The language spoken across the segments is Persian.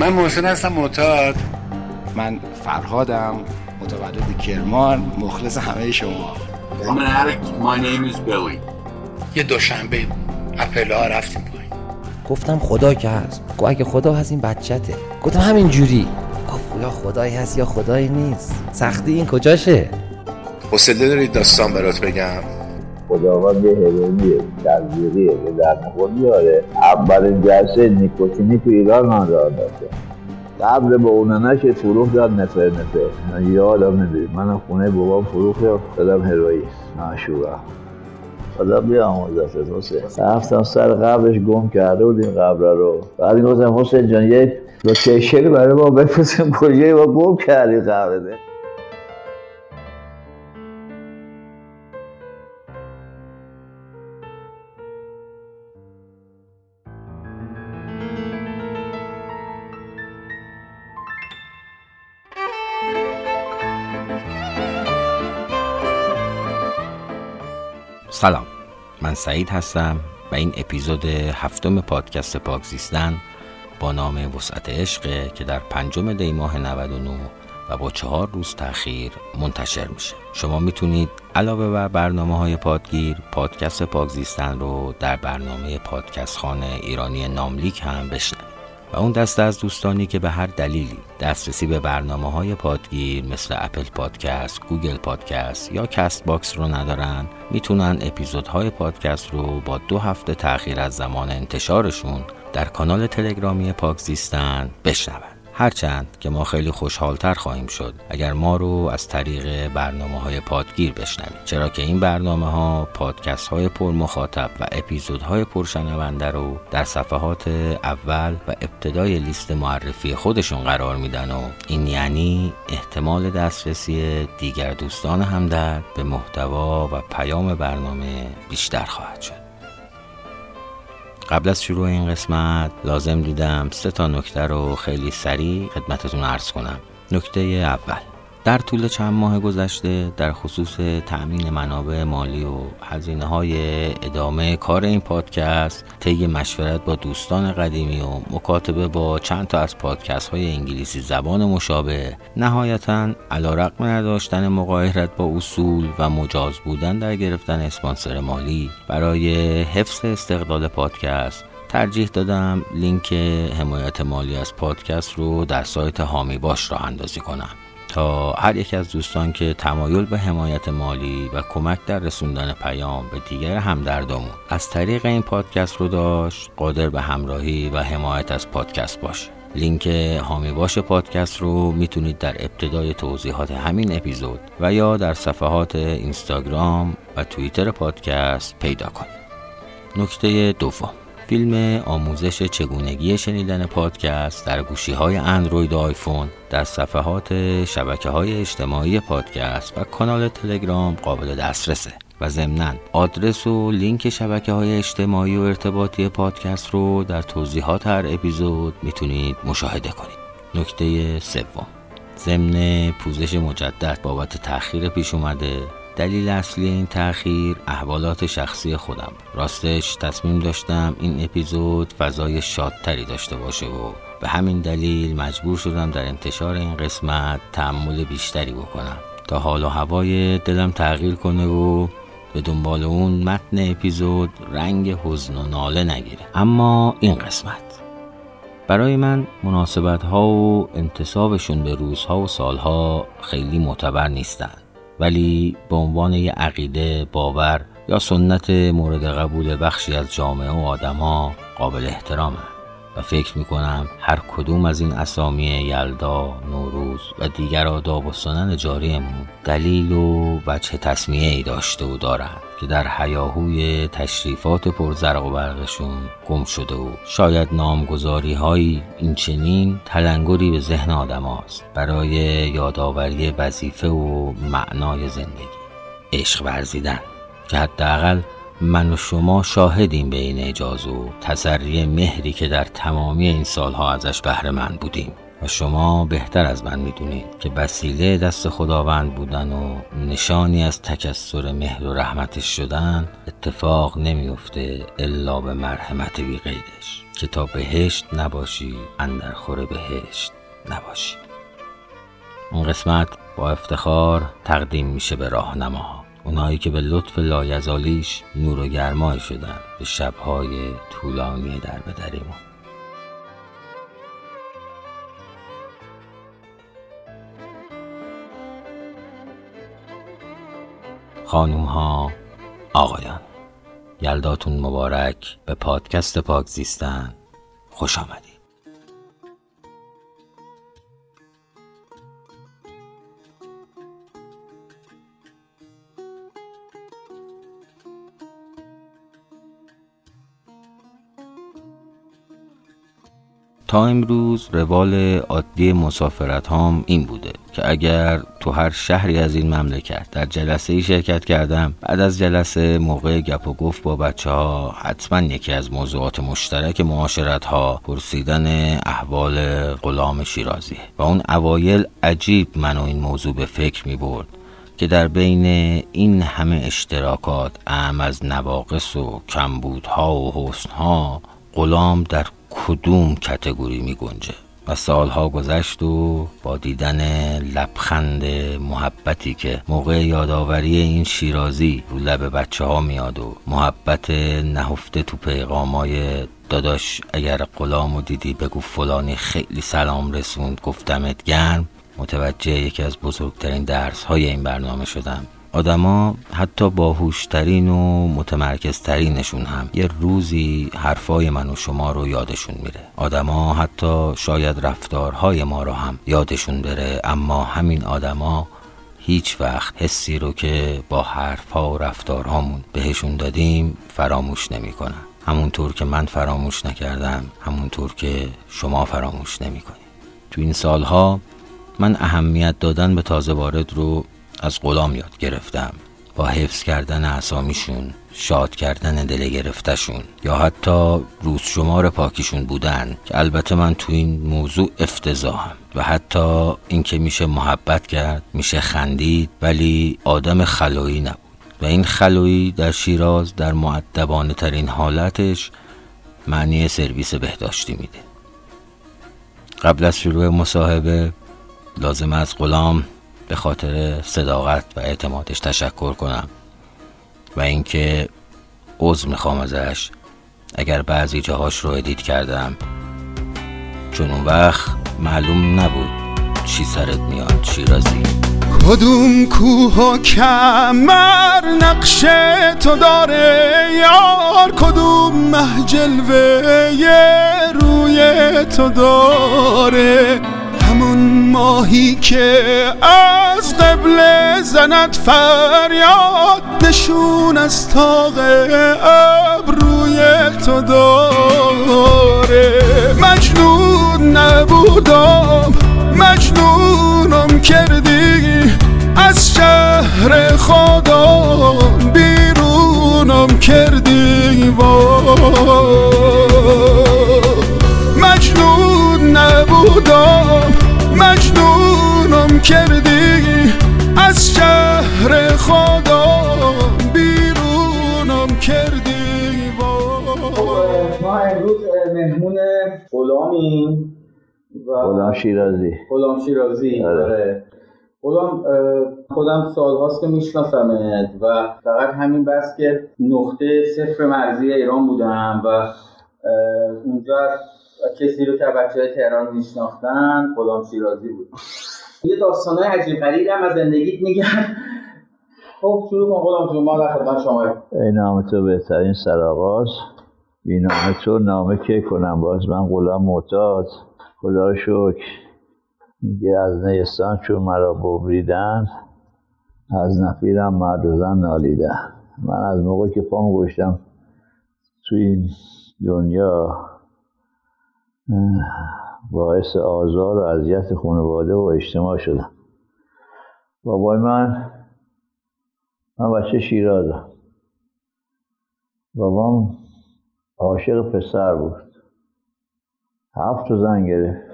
من محسن هستم معتاد. من فرهادم متولد کرمان مخلص همه شما. I'm an addict. My name is Billy. یه دوشنبه اپلا رفتیم پایین. گفتم خدا که هست. گفت اگه خدا هست این بچته. گفتم همین جوری. گفت یا خدایی هست یا خدایی نیست. سختی این کجاشه؟ حوصله دارید داستان برات بگم؟ خداوند یه هروئیه تزریقیه به در نخور میاره. اولین جلسه نیکوتینی تو ایران من را داشته قبل به اوننش فروخ داد نفر نفر. من یادم نمی‌دید من خونه بابام فروخ دادم هروئیس. ناشورا. خدا بیا آموزست حسین. رفتم سر قبلش گم کرده بودیم قبر رو. بعد گفتم حسین جان یک لوکیشن برای ما بفرستیم کجایی ما گم کردیم قبره سلام. من سعید هستم و این اپیزود هفتم پادکست پاک زیستن با نام وسعت عشق که در پنجم دی ماه 99 و با چهار روز تاخیر منتشر میشه. شما می‌تونید علاوه بر برنامه های پادگیر پادکست پاک زیستن رو در برنامه پادکست خانه ایرانی ناملیک هم بشنوید. و اون دسته از دوستانی که به هر دلیلی دسترسی به برنامه های پادگیر مثل Apple Podcast، Google Podcast یا Castbox رو ندارن می‌تونن اپیزودهای پادکست رو با دو هفته تاخیر از زمان انتشارشون در کانال تلگرامی پاک زیستن بشنون. هرچند که ما خیلی خوشحالتر خواهیم شد اگر ما رو از طریق برنامه های پادگیر بشنوید. چرا که این برنامه ها پادکست های پر مخاطب و اپیزودهای پرشنونده رو در صفحات اول و ابتدای لیست معرفی خودشون قرار میدن و این یعنی احتمال دسترسی دیگر دوستان همدرد به محتوا و پیام برنامه بیشتر خواهد شد. قبل از شروع این قسمت لازم دیدم سه تا نکته رو خیلی سریع خدمتتون عرض کنم. نکته اول. در طول چند ماه گذشته در خصوص تأمین منابع مالی و هزینه های ادامه کار این پادکست طی مشورت با دوستان قدیمی و مکاتبه با چند تا از پادکست های انگلیسی زبان مشابه نهایتا علا رقم نداشتن مقایرت با اصول و مجاز بودن در گرفتن اسپانسر مالی. برای حفظ استقلال پادکست ترجیح دادم لینک حمایت مالی از پادکست رو در سایت هامی باش راه اندازی کنم. تا هر یک از دوستان که تمایل به حمایت مالی و کمک در رسوندن پیام به دیگر همدردامون از طریق این پادکست رو داشت قادر به همراهی و حمایت از پادکست باشه لینک هامی باش پادکست رو می‌تونید در ابتدای توضیحات همین اپیزود و یا در صفحات اینستاگرام و توییتر پادکست پیدا کنید. نکته دوم. فیلم آموزش چگونگی شنیدن پادکست در گوشی های اندروید و آیفون در صفحات شبکه های اجتماعی پادکست و کانال تلگرام قابل دسترسه و ضمنا آدرس و لینک شبکه های اجتماعی و ارتباطی پادکست رو در توضیحات هر اپیزود می‌تونید مشاهده کنید. نکته سوم ضمن پوزش مجدد بابت تاخیر پیش اومده دلیل اصلی این تأخیر احوالات شخصی خودم. راستش تصمیم داشتم این اپیزود فضای شادتری داشته باشه و به همین دلیل مجبور شدم در انتشار این قسمت تحمل بیشتری بکنم. تا حال و هوای دلم تغییر کنه و به دنبال اون متن اپیزود رنگ حزن و ناله نگیره. اما این قسمت. برای من مناسبت ها و انتصابشون به روزها و سالها خیلی معتبر نیستند. ولی به عنوان یه عقیده باور یا سنت مورد قبول بخشی از جامعه و آدما قابل احترامه. فکر می‌کنم هر کدوم از این اسامی یلدا، نوروز و دیگر آداب و سنن جاریمون دلیل و وجه تصمیه ای داشته و دارند که در حیاهوی تشریفات پرزرق و برقشون گم شده و شاید نامگذاری های این چنین تلنگری به ذهن آدم هاست برای یادآوری وظیفه و معنای زندگی. عشق ورزیدن که حداقل من و شما شاهدیم به این اجاز و تسری مهری که در تمامی این سالها ازش بهره من بودیم. و شما بهتر از من می‌دونید که وسیله دست خداوند بودن و نشانی از تکسر مهر و رحمتش شدن اتفاق نمیفته الا به مرحمت بی قیدش. که تا بهشت نباشی اندر خور بهشت نباشی. اون قسمت با افتخار تقدیم میشه به راهنماها اونایی که به لطف لایزالیش نور و گرمای شدن به شبهای طولانی در بدریمون خانوم ها آقایان یلداتون مبارک به پادکست پاک زیستن خوش آمدید. تا امروز روال عادی مسافرت هام این بوده که اگر تو هر شهری از این مملکت در جلسه ای شرکت کردم بعد از جلسه موقع گپ و گفت با بچه ها حتما یکی از موضوعات مشترک معاشرت ها پرسیدن احوال غلام شیرازی. و اون اوایل عجیب منو این موضوع به فکر می برد که در بین این همه اشتراکات اهم از نواقص و کمبودها و حسنها غلام در کدوم کتگوری می گنجه؟ و سالها گذشت و با دیدن لبخند محبتی که موقع یادآوری این شیرازی رو لب بچه ها میاد و محبت نهفته تو پیغامای داداش اگر غلام دیدی بگو فلانی خیلی سلام رسوند گفتمت گرم متوجه یکی از بزرگترین درس های این برنامه شدم. آدما حتی باهوشترین و متمرکزترینشون هم یه روزی حرفای من و شما رو یادشون میره. آدما حتی شاید رفتارهای ما رو هم یادشون بره اما همین آدما هیچ وقت حسی رو که با حرفها و رفتارهامون بهشون دادیم فراموش نمی‌کنن. همونطور که من فراموش نکردم همونطور که شما فراموش نمی‌کنید. تو این سالها من اهمیت دادن به تازه وارد رو از غلام یاد گرفتم. با حفظ کردن اسامیشون شاد کردن دل گرفتشون یا حتی روز شمار پاکیشون بودن که البته من تو این موضوع افتضاحم و حتی اینکه میشه محبت کرد میشه خندید ولی آدم خلویی نبود. و این خلویی در شیراز در معدبانه ترین حالتش معنی سرویس بهداشتی میده. قبل از شروع مصاحبه لازم از غلام به خاطر صداقت و اعتمادش تشکر کنم و اینکه عذر می‌خوام ازش اگر بعضی جاهاش رو ادیت کردم. چون اون وقت معلوم نبود چی سرت میاد شیرازی کدوم کوه و کمر نقش تو داره یار؟ کدوم محجلوه روی تو داره؟ ماهی که از قبل زند فریاد نشون از تاق ابروی تو داره. مجنون نبودم مجنونم کردی. از شهر خدا بیرونم کردی. مجنون نبودم مجنونم کردی. از شهر خدا بیرونم کردی. ما امروز مهمون غلامیم و غلام شیرازی. غلام شیرازی آره. آره. غلام اه، خودم سالهاست که میشناسمت و فقط همین بس که نقطه صفر مرزی ایران بودم و اه، اونجا کسی رو که بچه های تهران میشناختن غلام شیرازی بود. یه داستانهای عجیب غریب هم از زندگیت میگن خب شروع کن غلام جون در خدمت شما ای نام تو بهترین سرآغاز بی نام تو نامه که کنم؟ باز من غلام معتاد. خدا میگه از نیستان چون مرا ببریدن از نفیرم مرد و زن نالیدن. من از موقع که پام گشتم تو این دنیا باعث آزار و اذیت خانواده و اجتماع شدم. بابای من من بچه شیرازم. بابام عاشق پسر بود. هفت زن گرفت.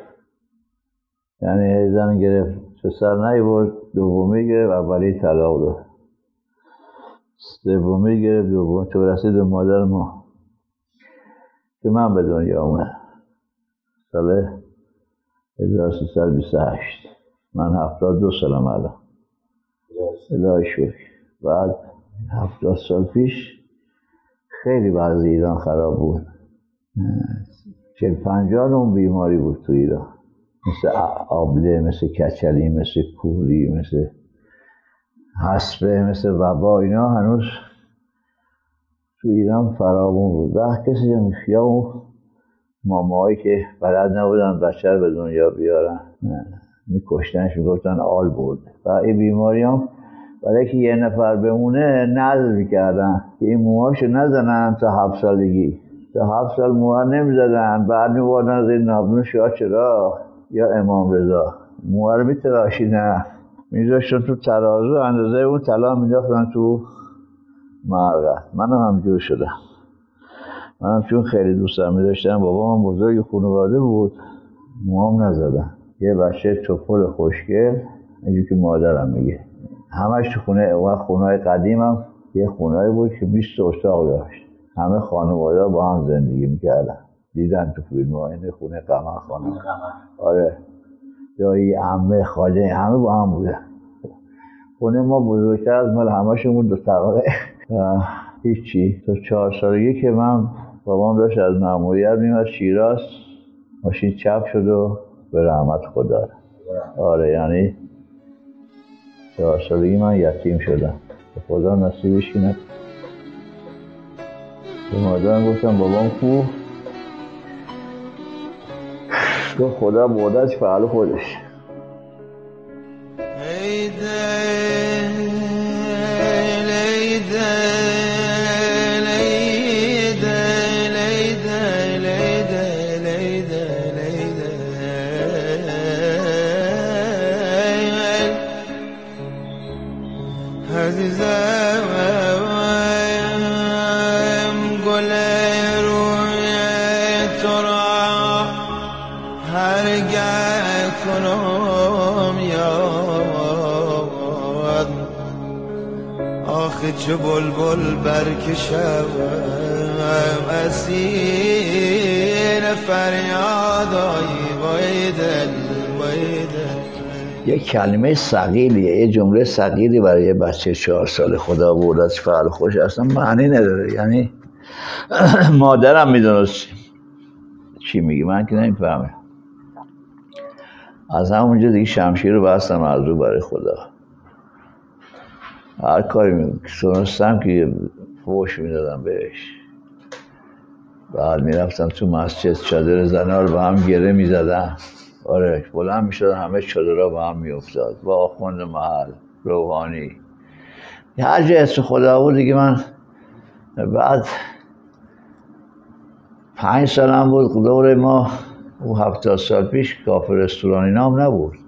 یعنی زن گرفت پسر بود دومی گرفت اولی طلاق داد. سومی گرفت دومی تو رسید به مادر ما که من به دنیا سال 1328 من هفتاد دو سالم الان. الهی شکر. بعد هفتاد سال پیش خیلی بعض ایران خراب بود. چل پنجان اون بیماری بود تو ایران. مثل آبله مثل کچلی مثل کوری مثل حسبه مثل وبا اینا هنوز تو ایران فرامون بود. وقت کسی یا اون ماماهایی که بلد نبودن بچه رو به دنیا بیارن. میکشتنش می‌گفتن آل بود. و این بیماری هم برای که یه نفر بمونه نظر می‌کردن. که این موهاشو نزنن تا هفت سالگی. تا هفت سال موها نمی‌زدن. بعد میبردن از این نابنو شاه چرا؟ یا امام رضا. موها رو میتراشیدن. میذاشتن تو ترازو. اندازه اون طلا میداختن تو مرغت منم همجور شدم. منم چون خیلی دوستم میداشتم بابا من بزرگ خانواده بود. موام نزدن. یه بچه توپل خوشگل اینجور که مادرم میگه. همش تو خونه و خونه قدیمم یه خونه بود که 20 اتاق داشت. همه خانواده با هم زندگی می‌کردن. دیدن تو فیلم ها این خونه قمر خانم آره. این عمه خاله همه با هم بودن. خونه ما بزرگتر از مال همشون بود دو طبقه. هیچی. تا چهار سالگی که من بابام داشت از معمولیت میمد شیراز ماشین چپ شد و به رحمت خدا آره یعنی چهار سالگی من یتیم شدم. خدا نصیبش کنه به مادرم گفتم بابام کو؟ تو خدا بودش فعل خودش. چه بلبل برکشم. اسیر فریادایی وای دل وای یک کلمه سقیلیه یه جمله سقیلی برای یه بچه چهار سال خدا بود از فعل خوش اصلا معنی نداره. یعنی مادرم می‌دونست چی میگی؟ من که نمی‌فهمم. از همونجا دیگه شمشیر رو بستم از رو برای خدا. هر کاری می‌تونستم که فوش می‌دادم بهش. بعد می‌رفتم تو مسجد چادر زنا رو با هم گره می‌زدم آره بلند می‌شد همه چادرها با هم میافتاد با آخوند محل روحانی. هر جا اسم خدا بود دیگه من بعد پنج سالم بود. دوره ما او هفتاد سال پیش کافه رستورانی نام نبود.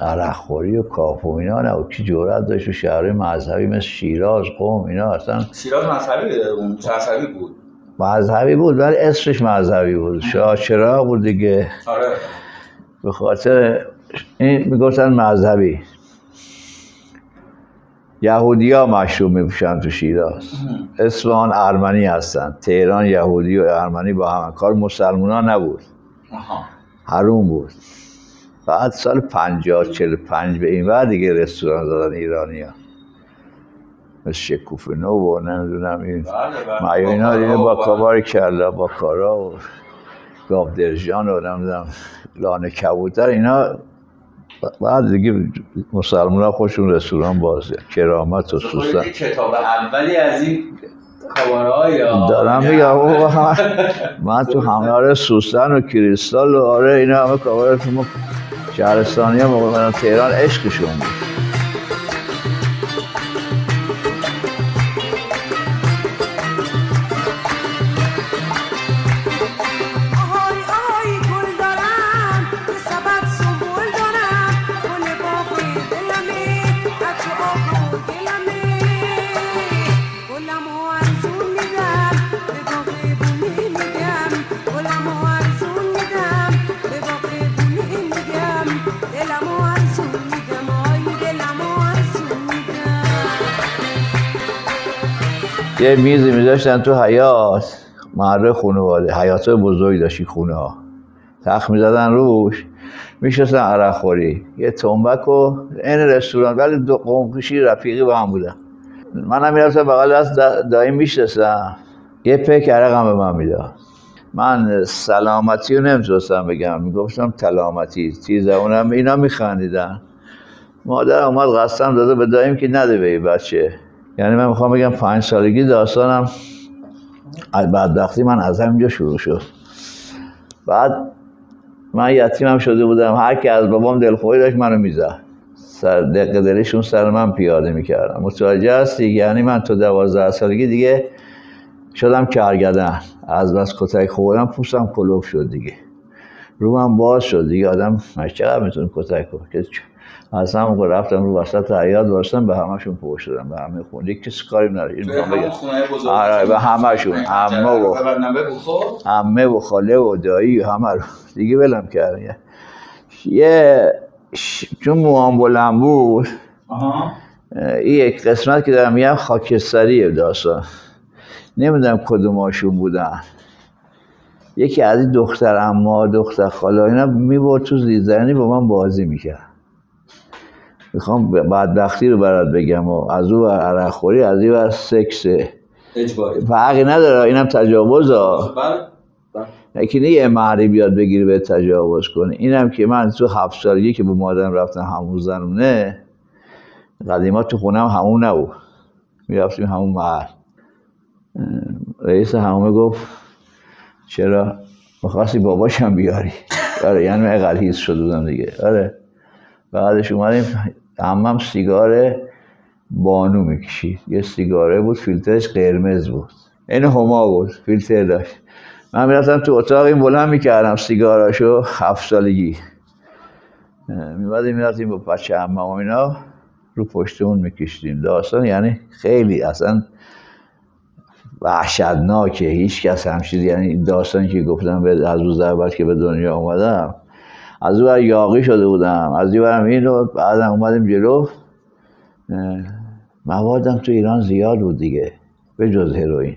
عرقخوری و کاف و اینا نه کی جورت داشت؟ و شهر مذهبی مثل شیراز قوم اینا اصلا شیراز مذهبی اون مذهبی بود. مذهبی بود ولی اسمش مذهبی بود. شاه چراغ بود دیگه. آره. به خاطر این می‌گفتن مذهبی. یهودی ها مشروب میپوشن تو شیراز. اصفهان ارمنی هستن. تهران یهودی و ارمنی با هم کار مسلمان ها نبود حروم بود. بعد سال پنجاه چل پنج به این بعد دیگه رستوران دادن ایرانی ها مثل شکوف نو و نمی‌دونم این معیوینا بله، بله. دیگه با کابار کرلا با کارا و گاف درجان و نمی‌دونم لانه کبوتر اینا بعد دیگه مسلمان ها خوشون رستوران بازه. کرامت و سوستن کتاب اولی از این دارم میگم من تو همه آره سوستن و کریستال و آره اینا همه کاباره تو شهرستانی موقع تهران عشقشون بود. یه میزی میذاشتن تو حیات محله خانواده. حیات بزرگ داشتی خونه ها تخت می‌زدن روش. میشستن عرق خوری یه تنبک و این رستوران. ولی دو قومکشی رفیقی با هم بودن. منم می‌رفتم بغل از دایی میشستم یه پک عرقم به من می‌داد. من سلامتی رو نمی‌تونستم بگم. می‌گفتم تلامتی. چیزه اونم اینا میخندیدن. مادر اومد قسم داده به داییم که نده به بچه. یعنی من می‌خوام بگم پنج سالگی داستانم. بدبختی من از همینجا شروع شد. بعد من یتیمم شده بودم. هر کی از بابام دلخوری داشت منو می‌زد. سر دق دلشون سر من پیاده می‌کردم متوجه هستی؟ یعنی من تو دوازده سالگی دیگه شدم کرگدن از بس کتک خوردم پوستم کلوب شد دیگه. روم باز شد دیگه. آدم چقدر می‌تونه کتک کنه از هم رفتم رو وسط حیات واسطم به همشون پوش شدم به همه خونه کسی کاری نداره. این به خونه آره به همشون عمه و عمه و خاله و دایی همه رو. دیگه ولم کردن یه چون موام بلند بود. این یک قسمت که دارم میگم خاکستری داستان. نمی‌دونم کدوماشون بودن. یکی از این دختر اما دختر خاله اینا می‌برد تو زیزنی با من بازی می‌کرد. می‌خوام بدبختی رو برات بگم و از او عرق خوری از این بر سکس اجباری. فرقی نداره اینم تجاوز ها. بله یکی نه یه مهری بیاد بگیری به تجاوز کنه. اینم که من تو هفت سالگی که به مادرم رفتم همون زنونه قدیما تو خونم همون نبود. می‌رفتیم همون محل. رئیس همومه گفت چرا؟ می‌خواستی باباشم بیاری؟ آره یعنی من غلیظ شده بودم دیگه. آره. بعدش اومدیم عمم سیگار بانو می‌کشید. یه سیگاره بود فیلترش قرمز بود. این هما بود فیلتر داشت. من می‌رفتم تو اتاق این بلند می‌کردم سیگاراشو. هفت سالگی. میمدیم می‌رفتیم با بچه و اینا رو پشت اون میکشیدیم. داستان یعنی خیلی اصلا وحشتناکه. هیچ کس همشید یعنی داستانی که گفتم به از روز اول که به دنیا اومدم از اون یاقی شده بودم. از این برم این رو بعدم اومدیم جلو. موادم تو ایران زیاد بود دیگه به جز هروئین.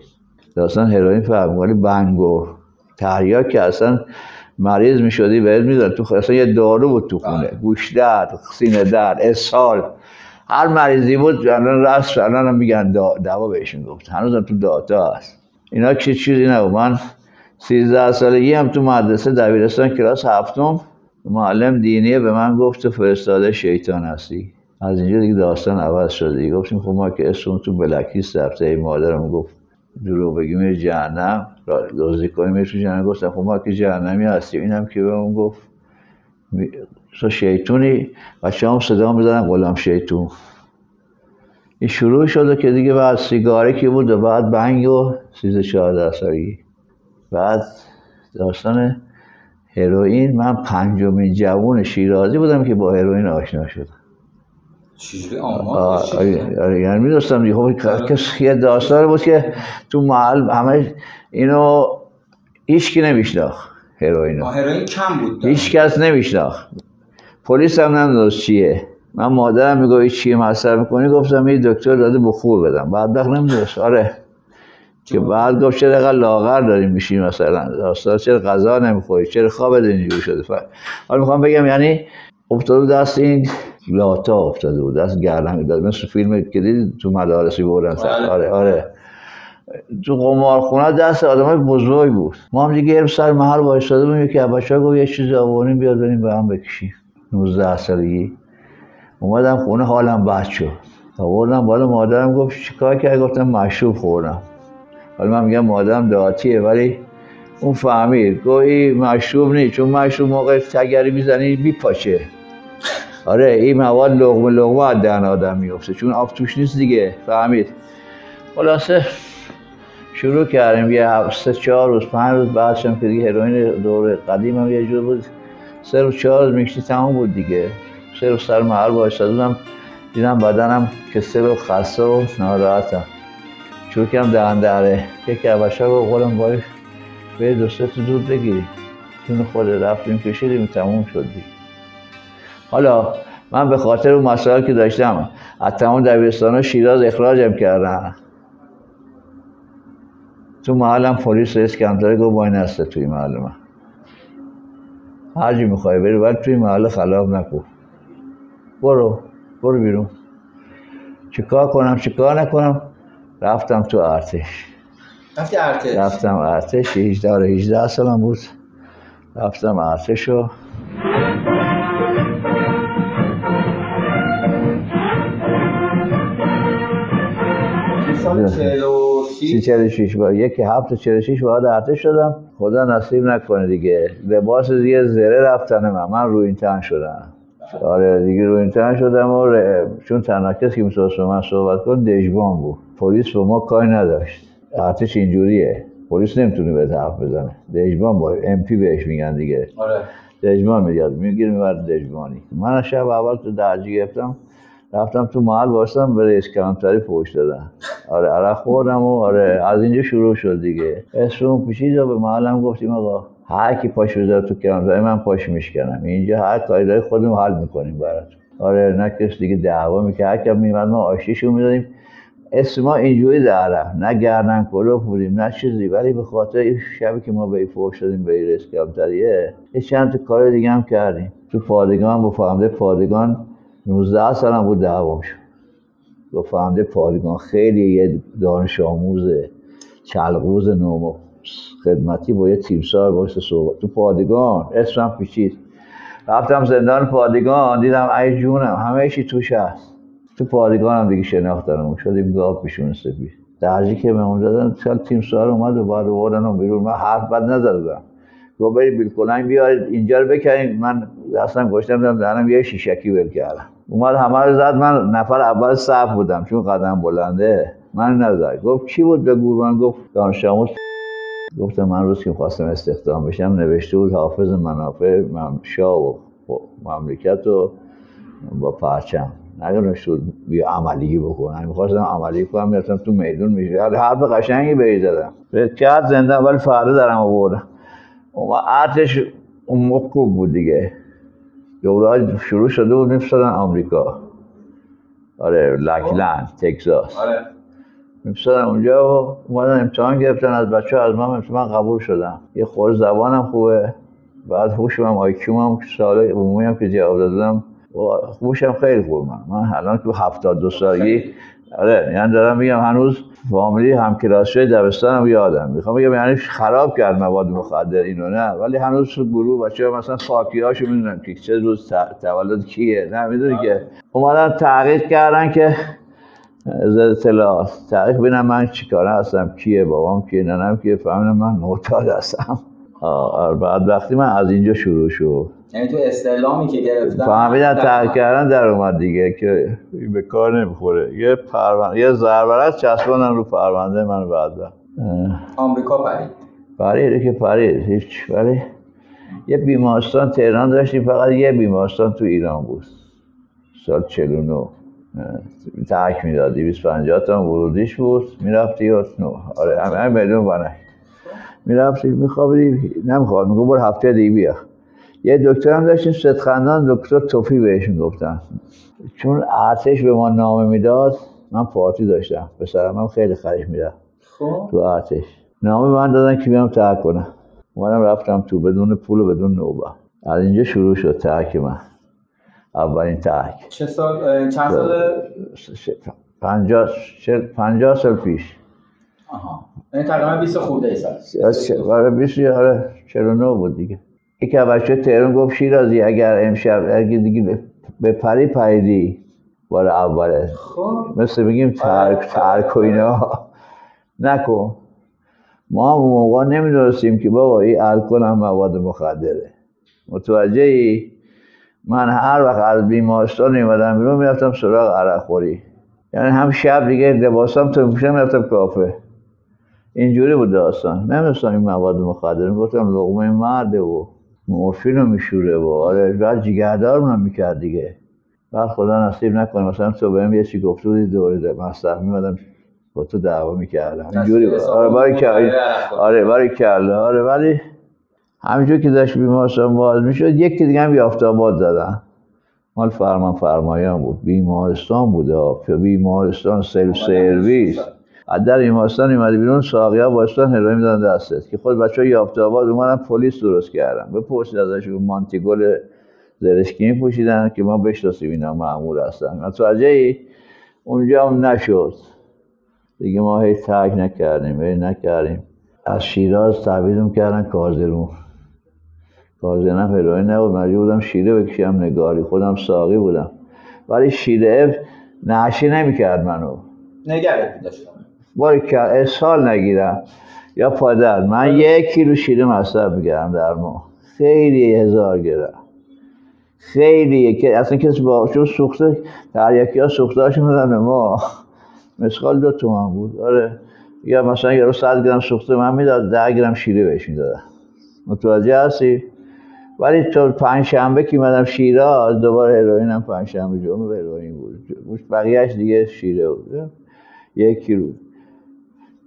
داستان هروئین فهم ولی بنگ و تریاک که اصلا مریض می شدی بهت میدن تو اصلا یه دارو بود تو خونه. گوش درد سینه درد اسهال. هر مریضی بود الان رست الان هم میگن دوا بهشون گفت. هنوز تو داتا هست. اینا چه چیزی نبود. من سیزده سالگی هم تو مدرسه دبیرستان کلاس هفتم معلم دینیه به من گفت تو فرستاده شیطان هستی. از اینجا دیگه داستان عوض شده. گفتیم خب ما که اسم تو بلکیست رفته ای مادرم گفت دروغ بگی میره جهنم. دزدی کنی میره تو جهنم. گفتم خب ما که جهنمی هستیم. اینم که به اون گفت تو شیطونی بچه هم صدا می‌زنن غلام شیطون. این شروع شده که دیگه بعد سیگاری که بود و بعد بنگ و چهارده سالگی بعد داستان هروئین من پنجمین جوون شیرازی بودم که با هروئین آشنا شدم. آره آره یعنی می‌دونستم دیگه خب کس یه داستان بود که تو محل همه اینو هیچکی نمیشناخت هروئینو. هروئین کم بود هیچ کس نمیشناخت. پلیس هم نمی‌دونست چیه. من مادرم میگه چیه مصرف می‌کنی؟ گفتم یه دکتر داده بخور بدم. بعد نمی‌دونست. آره. که بعد گفت چرا اینقدر لاغر داریم میشیم مثلا؟ داستان چرا غذا نمی‌خوری؟ چرا خوابت اینجوری شده؟ حالا می‌خوام بگم یعنی افتاده دست این لاتا افتاده بود دست گردن داد مثل فیلم که دیدی تو مدارسی بردن آره. آره تو قمارخونه دست آدم بزرگ بود. ما هم دیگه سر محل وایساده بودیم که بچه‌ها گفت یه چیزی آوریم بیاد بریم به هم بکشیم. 19 سالگی. اومدم خونه حالم بد شد. آوردم بالا مادرم گفت چیکار کرد؟ گفتم مشروب خوردم. حالا من میگم مادرم دعاتیه ولی اون فهمید. گویی مشروب نیست چون مشروب موقع تگری می‌زنی میپاچه آره این مواد لغمه لغمه از دهن آدم میفته چون آب توش نیست دیگه. فهمید. خلاصه شروع کردیم. یه سه چهار روز پنج روز بعدشم که دیگه هروئین دور قدیم هم یه جور بود. سه روز چهار روز می‌کشی تمام بود دیگه. سه روز سر محل بایستادم دیدم بدنم کسل و خسته و ناراحتم. شروع کردم دهن دره یکی عباشه رو قولم باید به دو سه تو دود بگیری چون خود رفتیم کشیدیم تموم شد حالا من به خاطر اون مسائل که داشتم از تمام دبیرستان شیراز اخراجم کردن. تو محلم پلیس رئیس کمتره گفت وای نسته توی محل من. هر جی می‌خوای بری ولی توی محل خلاف نکن برو برو بیرون. چیکار کنم چیکار نکنم؟ رفتم تو ارتش. رفتی ارتش؟ رفتم ارتش 18 آره 18 سالم بود. رفتم ارتش و چه سال 46 46 با یکی هفت 46 وارد ارتش شدم. خدا نصیب نکنه دیگه. لباس دیگه زره رفتن من. من روی این تن شدم. آره دیگه روی این تن شدم و ر- چون تنها کسی که می‌تونست من صحبت کن دژبان بود. پلیس به ما کاری نداشت. ارتش اینجوریه. پلیس نمی‌تونه به حرف بزنه. دژبان با ام پی بهش میگن دیگه. آره. دژمان میگرد می‌گیره می‌برد دژمانی. من شب اول تو درجی گرفتم. رفتم تو محل واسم به رئیس کلانتری پوش دادم آره عرق خوردم و آره از اینجا شروع شد دیگه. اسمون پیچید و به محلم گفتیم آقا هر کی پاش بذاره تو کلانتری من پاش میشکنم. اینجا هر کاری خودمون حل می‌کنیم براتون. آره نه کس دیگه دعوا می‌کرد. هر کی میمد ما آشتیشون می‌دادیم. اسم ما اینجوری رفت نه گردن کلوف بودیم نه چیزی. ولی به خاطر شبی که ما به فوش دادیم به این رئیس کمتریه یه چند تا کار دیگه هم کردیم. تو پادگان با فهمده پادگان 19 سالم بود دعوام شد. با فهمده پادگان خیلی یه دانش آموز چلقوز نوم خدمتی با یه تیمسار باشه صحبت. تو پادگان اسمم پیچید. رفتم زندان پادگان دیدم ای جونم همه چی توش هست. تو پادگان هم دیگه شناختنمون شدیم گاب پیشون سپید. درجی که به اون دادن سال تیم سوار اومد و بعد آوردن و بیرون. من حرف بد نزدم. گفت برید بیلکلنگ بیارید اینجا رو بکنید من اصلا گشتم دارم دهنم یه شیشکی ول کردم. اومد همه رو زد. من نفر اول صف بودم چون قدم بلنده. من نزد گفت کی بود به من گفت دانش آموز. گفتم من روز که خواستم استخدام بشم نوشته بود حافظ منافع مم- شاه و مملکت و با پرچم. نگرفت بیا عملی بکنم می‌خواستم عملی کنم می‌رفتم تو میدون میشه حرف قشنگی به زدم. کرد زنده ولی فردا درم آوردم. اون ارتش اون موقع خوب بود دیگه. دوره شروع شده بود میفرستادن آمریکا. آره لکلند تگزاس. آره. اونجا و اومدن امتحان گرفتن. از بچه از من من قبول شدم یه خور زبانم خوبه. بعد هوشم هم آیکیوم هم سال عمومی هم که جواب دادم. و هوشم خیلی خوب من من الان تو هفتاد دو سالگی آره یعنی دارم میگم هنوز فامیلی هم کلاسی دبستانم یادم. می‌خوام بگم یعنی خراب کرد مواد مخدر اینو نه. ولی هنوز تو گروه بچه مثلا خاکی هاشو می‌دونن که چه روز تولد کیه نه. می‌دونی که اومدن تحقیق کردن که ضد اطلاعات تحقیق ببینم من چیکاره هستم کیه بابام کیه ننم کیه فهمیدم من معتاد هستم. بعد وقتی من از اینجا شروع شد. یعنی تو استعلامی که گرفتن فهمیدن تحقیق کردن در اومد دیگه که به کار نمی‌خوره. یه پرونده یه ضربرت چسباندن رو پرونده من بعد. آمریکا پرید. پرید که پرید هیچ ولی یه بیمارستان تهران داشتیم فقط یه بیمارستان تو ایران بود. سال 49 اه، ترک می‌داد 250 تا ورودیش بود می‌رفتی و نو آره همه همه میلیون بانک. می‌رفتی میخوابیدی نمی‌خواد میگو برو هفته دیگه بیا. یه دکتر هم داشتیم ستخندان دکتر توفی بهش می‌گفتن چون ارتش به ما نامه می‌داد من پارتی داشتم. پسرم هم خیلی خریش می‌رفت. خب. تو ارتش. نامه من دادن که بیام ترک کنم. اومدم رفتم تو بدون پول و بدون نوبه. از اینجا شروع شد ترک من. اولین ترک. چه سال چند سال پنجاه سال پیش. آها. یعنی تقریبا 20 خورده ای سال. آره بیست آره 49 بود دیگه. یکی بچه تهران گفت شیرازی اگر امشب اگه دیگه به پری پریدی بار اوله. خب. مثل بگیم ترک ترک و اینا. نکن. ما هم اون موقع نمی‌دونستیم که بابا این الکل هم مواد مخدره. متوجه ای؟ من هر وقت از بیمارستان میمدم بیرون می‌رفتم سراغ عرق خوری. یعنی هم شب دیگه لباسام تو میپوشم می‌رفتم کافه. اینجوری بود داستان. نمی‌دونستم این مواد مخدر گفتم لقمه مرده و مورفین رو میشوره و آره بعد جگردار هم می‌کرد دیگه. بعد خدا نصیب نکنه. مثلا تو بهم یه چی گفته بودی دوره مصرف میمدم با تو دعوا می‌کردم. اینجوری بود. آره باری کردی آره باری کرده آره ولی همینجور که داشت بیمارستان باز می‌شد یکی دیگه هم یافتاباد زدن. مال فرمان فرمایان بود. بیمارستان بود. بیمارستان سلف سرویس. از در ایمارستان اومدی بیرون ساقی ها باشتن هروئین میدن دستت که خود بچه یافت آباد اومدن پلیس درست کردن. بپرسید ازشون مانتیگل زرشکی پوشیدن که ما بشناسیم اینا معمول هستن. متوجه ای اونجا هم نشد. دیگه ما هی ترک نکردیم هی نکردیم. از شیراز تحویلم کردن کازرون کازرون هم هروئین نبود. مجبور بودم شیره بکشم نگاری. خودم ساقی بودم. ولی شیره نعشی نمی‌کرد منو. نگرت داشتم. باری که اسهال نگیرم. یا پادر من یک کیلو شیره مصرف می‌کردم در ماه. خیلی هزار گرم. خیلی که اصلا کسی با چون سوخته تریاکی ها سوخته به ما مسخال دو تومن بود. آره. یا مثلا یه رو صد گرم سوخته من می‌داد ده گرم شیره بهش می‌دادم متوجه هستی؟ ولی تو پنج شنبه که اومدم شیراز دوباره هروئین هم پنج شنبه جمعه هروئین بود. بقیهش دیگه شیره بود. یک کیلو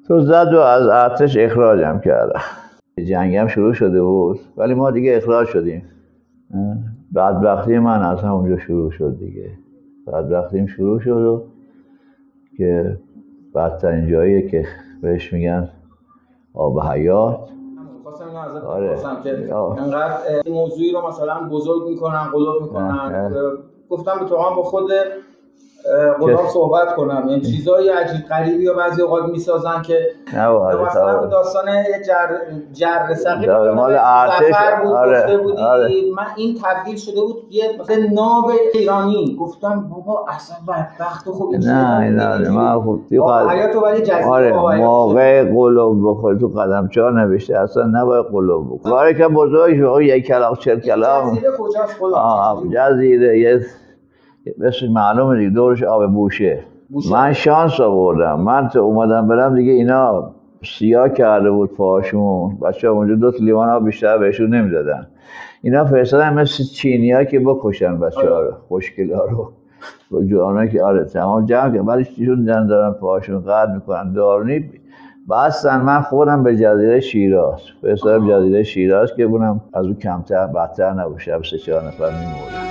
تو زد و از ارتش اخراجم کرده جنگم شروع شده بود ولی ما دیگه اخراج شدیم بدبختی من از همونجا شروع شد دیگه بدبختیم شروع شد و که بدترین جاییه که بهش میگن آب حیات آره. که. انقدر موضوعی رو مثلا بزرگ می‌کنن قلوب می‌کنن. گفتم به تو هم با خود کس- صحبت کنم. یعنی چیزای عجیب غریبی رو بعضی اوقات می‌سازن که نه آره مثلا تا- داستان یه جر جر سقیل مال تو ارتش، آره، آره. من این تبدیل شده بود یه مثلا ناو ایرانی. گفتم بابا اصلا بدبخت و خوب نه؟ نه نه من خوب توی آب قد- حیات رو ولی جزیره آره موقع قلوب بخوری تو قدم چهار نوشته؟ اصلا نباید قلوب بخوری. باره که بزرگ شد یک کلام چل کلام جزیره کجاست؟ جزیره یه مثل معلومه دیگه دورش آب بوشه. من شانس آوردم. من تا اومدم برم دیگه اینا سیاه کرده بود پاهاشون. بچه اونجا دو تا لیوان آب بیشتر بهشون نمی‌دادن. اینا فرستادن مثل چینی که بکشن بچه ها رو خوشگل ها رو. که آره تمام جمع که ولی چیشون زن دارن پاهاشون قرد می‌کنن. دارونی بستن. من خودم به جزیره شیراز. فرستادم جزیره شیراز که بونم از اون کمتر بدتر نباشه سه چهار نفر میموردن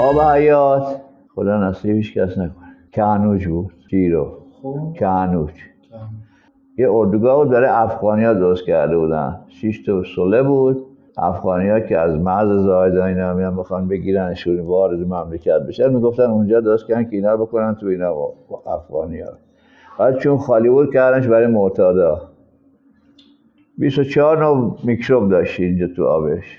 آب حیات. خدا نصیب هیچ کس نکنه. کانوج بود. جیرو. خب. کانوج یه اردوگاه بود برای افغانی ها درست کرده بودن. شیش تا سله بود. افغانی ها که از مرز زاهدان اینا میان بخوان بگیرنشون وارد مملکت بشن می‌گفتن اونجا درست کردن که اینا رو بکنن تو اینا با افغانی ها بعد چون خالی بود کردنش برای معتادا. 24 نوع میکروب داشت اینجا تو آبش.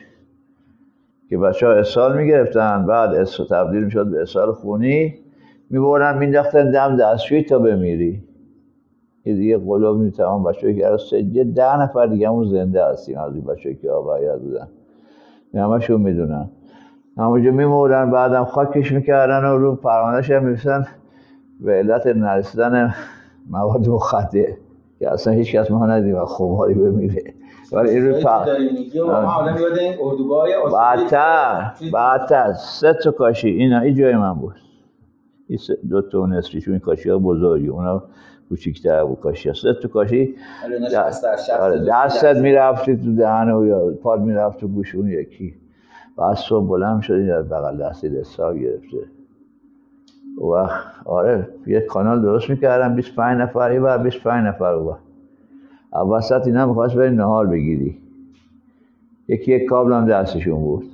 که بچه ها اسهال می‌گرفتن. بعد اس تبدیل می‌شد به اسهال خونی. میبردن مینداختن دم دستشویی تا بمیری. که دیگه قلوب می تمام بچه که از سجه ده نفر دیگه همون زنده هستیم از این بچه که آب حیات بودن. همشون می‌دونن. همونجا میموردن بعدم خاکش می‌کردن و رو پروندهش هم می‌رسن به علت نرسیدن مواد مخدر که اصلا هیچ کس ما ندیم و خماری بمیره. ولی این رو جایی پ- که داری میگی و من آدم یاد این اردوگاه بدتر بدتر سه تا کاشی. اینا این جای من بود. این دو تا و نصفی چون این کاشی ها بزرگی. اونا کوچیک‌تر بود کاشی ها سه تا کاشی. آره دستت می‌رفتی تو دهن و یا پاد می‌رفت تو گوش اون یکی. بعد صبح بلند شدی در بغل دستی دستا گرفته. و آره یه کانال درست می‌کردم 25 نفر این 25 نفر اون وسط اینا می‌خواست بری نهار بگیری. یکی یک کابل هم دستشون بود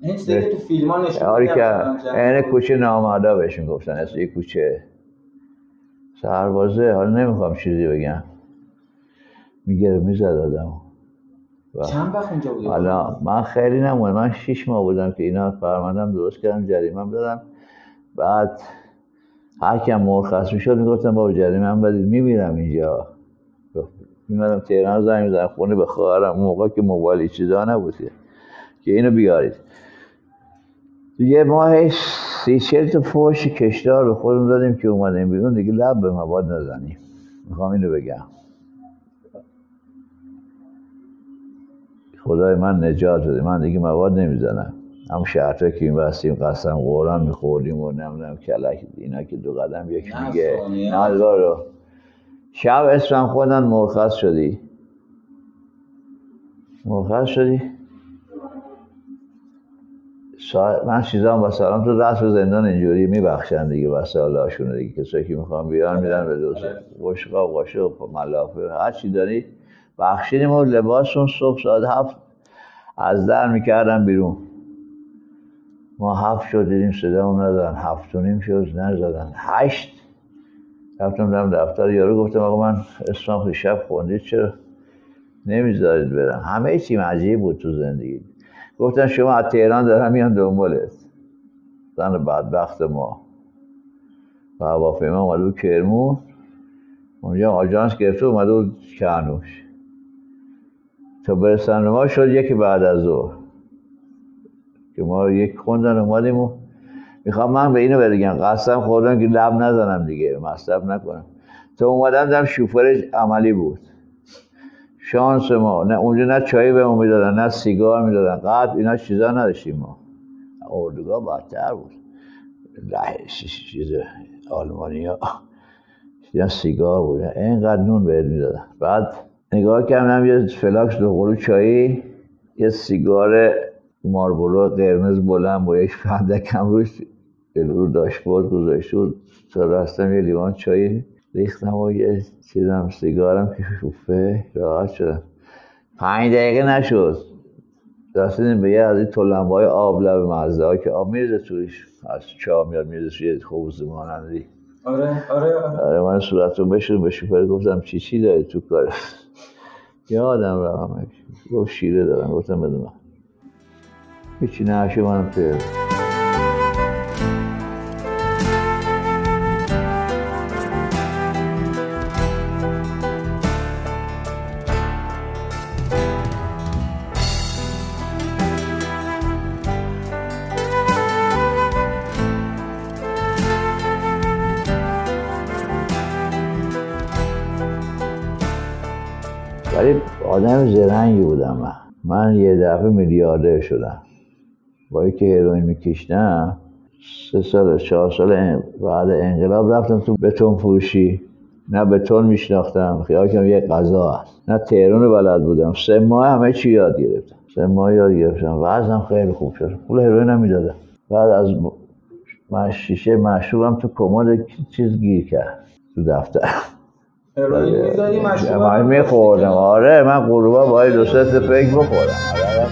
این تو فیلم ها نشون آره که. عین کوچه نامردا بهشون گفتن اصلا یه کوچه. سربازه حالا نمی‌خوام چیزی بگم. میگه می‌زد آدم. چند وقت اونجا بودی؟ حالا من خیلی نمونه من شیش ماه بودم که اینا فرماندم درست کردم جریمم دادم. بعد هر کم مرخص می‌شد می‌گفتم بابا هم بدید میمیرم اینجا. میمدم تهران زنگ می‌زنم خونه به خواهرم اون موقع که موبایل چیزا نبود که. اینو بیارید. دیگه ما هی سی چل تا فوش کشدار به خودمون دادیم که اومدیم بیرون دیگه لب به مواد نزنیم. می‌خوام اینو بگم. خدای من نجات بده. من دیگه مواد نمی‌زنم. هم شرطه که این بستیم قسم قرآن میخوردیم و نمی‌دونم کلک اینا که دو قدم یکی نه، میگه. نه رو شب اسمم خوندن مرخص شدی. مرخص شدی؟ من چیزا با سلام تو دست و زندان اینجوری میبخشن دیگه وسایل هاشون دیگه. کسایی که می‌خوان بیان میدن به دوست قشقا قاشق ملافه هر چی داری. بخشیدیم و لباسون صبح ساعت هفت از در می‌کردم بیرون. ما هفت شد دیدیم صدا اون ندارن هفت و نیم شد نزدن. هشت رفتم دارم دفتر یارو گفتم آقا من اسمم شب خوندید چرا نمی‌ذارید برم؟ همه چیم عجیب بود تو زندگی. گفتن شما از تهران دارم میان دنبالت. زن بدبخت ما. و هواپیما اومده بود کرمون. اونجا آژانس گرفته اومده بود کنوش تا برسن ما شد یکی بعد از ظهر. که ما یک خوندن اومدیم و می‌خوام من به اینو بگم قسم خوردم که لب نزنم دیگه مصرف نکنم. تا اومدم دم شوفر عملی بود. شانس ما نه اونجا نه چای به ما می‌دادن نه سیگار می‌دادن. قبل اینا چیزا نداشتیم ما. اردوگاه بدتر بود. چیز آلمانی ها سیگار بود. اینقدر نون بهت می‌دادن. بعد نگاه کردم یه فلاکس دو قلو چایی یه سیگار ماربولو قرمز بلند با یک فندکم روش رو داشبورد گذاشته بود تا رستم یه لیوان چایی ریختم و یه چیزم سیگارم که شوفه راحت شدم. پنج دقیقه نشد. رسیدیم به یه از این تلمبه های آب لب مزده که آب میرزه تویش. از چا میاد میرزه توی خوز مانندی آره آره آره. آره من صورت رو بشون به شوفر گفتم چی چی داری تو کار؟ یادم رو همه گفت شیره دارم. گفتم بدونم هیچی نشه منم توی آدم زرنگی بودم. من من یه دفعه میلیاردر شدم. با که هیروین می‌کشیدم سه سال چهار سال بعد انقلاب رفتم تو بتون فروشی. نه بتون میشناختم. خیال کنم یه غذا هست. نه تهران بلد بودم. سه ماه همه چی یاد گرفتم. سه ماه یاد گرفتم. وزنم خیلی خوب شد. پول هیروین هم می‌دادم. بعد از شیشه مشروبم تو کمد چیز گیر کرد. تو دفتر. من میخوردم آره من غروبا باید دو سه پیک بخورم آره.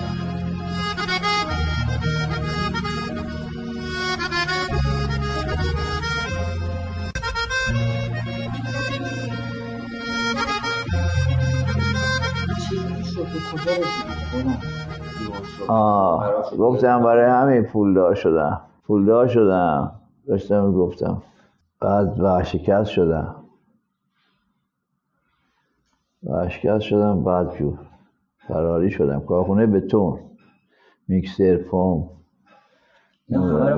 آه گفتم برای همین پولدار شدم. پولدار شدم. داشتم گفتم بعد وحشکست شدم. وحشکست شدم بعد جو فراری شدم. کارخونه بتون میکسر فوم.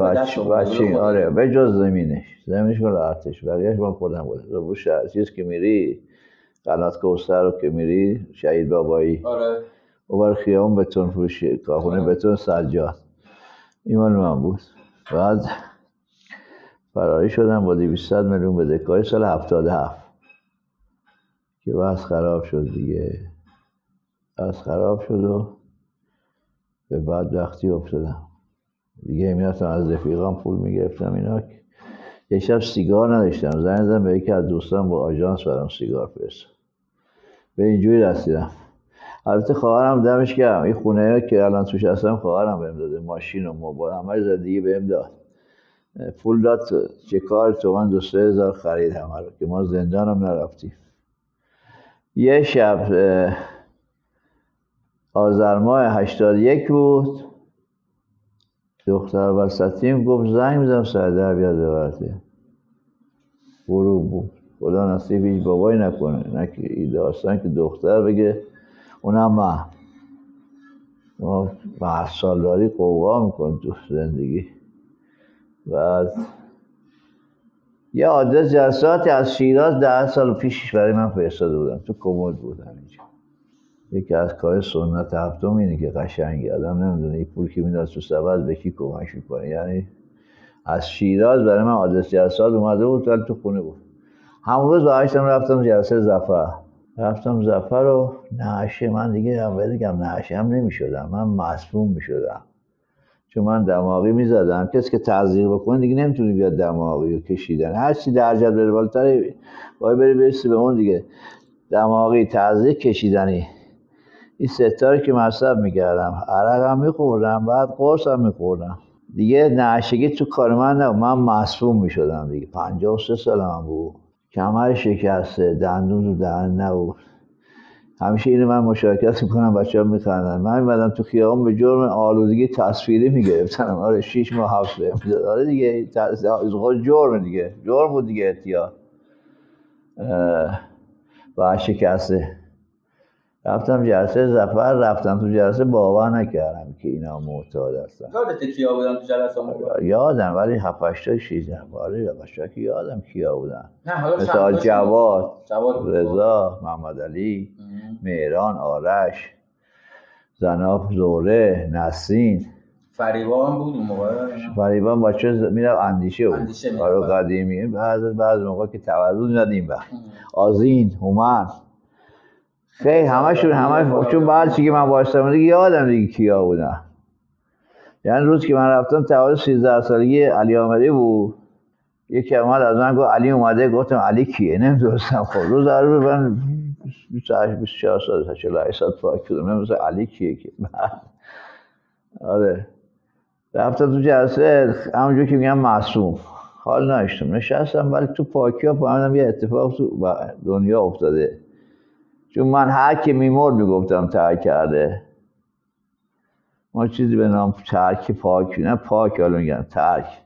بچه بچه آره به جز زمینش. زمینش مال ارتش. بقیهش مال خودم بود رو شهر چیز که میری قنات کوستر رو که میری شهید بابایی. آره. و بر خیام بتون فروشی کارخونه بتون سجاد. این مال من بود. بعد فراری شدم با 200 میلیون بدهکاری سال 77 که بس خراب شد دیگه. بس خراب شد و به بعد وقتی افتادم. دیگه می‌رفتم از رفیقام پول می‌گرفتم اینا یه شب سیگار نداشتم. زنگ زدم به یکی از دوستان با آژانس برام سیگار فرست. به اینجوری رسیدم. البته خواهرم دمش گرم. این خونه که الان توش هستم خواهرم بهم داده. ماشین و موبایل. همه زندگی بهم داد. پول داد. چه کار؟ تو من دو سه هزار خرید همه رو که ما زندانم نرفتیم. یه شب آذر ماه هشتاد یک بود. دختر وسطیم گفت زنگ میزم سر در بیاد ببرده غروب بود. خدا نصیب هیچ بابایی نکنه. نه که داستان که دختر بگه اونم من ما سالداری قوقا میکن تو زندگی. بعد یه آدرس جلساتی از شیراز ده سال پیشش برای من فرستاده بودم تو کمد بودم اینجا یکی از کار سنت هفتم اینه که قشنگی آدم نمی‌دونه. این پول که می‌داد تو سبز به کی کمک می‌کنه. یعنی از شیراز برای من آدرس جلسات اومده بود ولی تو خونه بود. همون روز برگشتم رفتم جلسه زفر رفتم زفر رو نعشه من دیگه اول بگم نعشه هم نمی شدم من مسموم می شدم چون من دماغی می زدم کسی که تزریق بکنه دیگه نمی‌تونی بیاد دماغی رو کشیدن. هر چی درجت بره بالاتر باید بری برسی به اون دیگه. دماغی تزریق کشیدنی. این ستاره که مصرف می‌کردم. عرق هم میخوردم بعد قرص هم میخوردم. دیگه نعشگی تو کار من نبود. من مصفوم می‌شدم دیگه. پنجاه و سه سال من بود. کمر شکسته دندون تو دهن نبود. همیشه اینو من مشارکت می‌کنم بچه ها میخندن. من میمدم تو خیابان به جرم آلودگی تصویری می‌گرفتن آره شیش ماه حبس بهم آره دیگه خود جرم دیگه. جرم بود دیگه احتیاط. و شکسته. رفتم جلسه زفر رفتم تو جلسه باور نکردم که اینا معتاد هستن. یادت کیا بودن تو جلسه؟ یادم ولی 7 8 تا 16 آره بچه‌ها که یادم کیا بودن. نه حالا مثل جواد جواد رضا محمد علی. مهران آرش زناب زوره نسرین. فریبان بود اون موقع. فریبان بچه میرم اندیشه بود. اندیشه. آره قدیمی. بعض بعض موقع که تولد ندیم به آزین هومن. خیلی همشون همش چون بعد چی که من واسطم دیگه یادم دیگه کیا بودن. یعنی روز که من رفتم تولد 13 سالگی علی آمری بود. یکی اومد از من گفت علی اومده. گفتم علی کیه؟ نمی‌دونستم. خب روز اول من 28 24 سال 48 سال پاک شدم نمی‌دونستم علی کیه که آره رفتم تو جلسه همونجور که میگم معصوم حال نشتم نشستم ولی تو پاکی ها فهمیدم یه اتفاق تو دنیا افتاده چون من هر که میمرد می‌گفتم ترک کرده ما چیزی به نام ترک پاک نه پاک حالا میگن ترک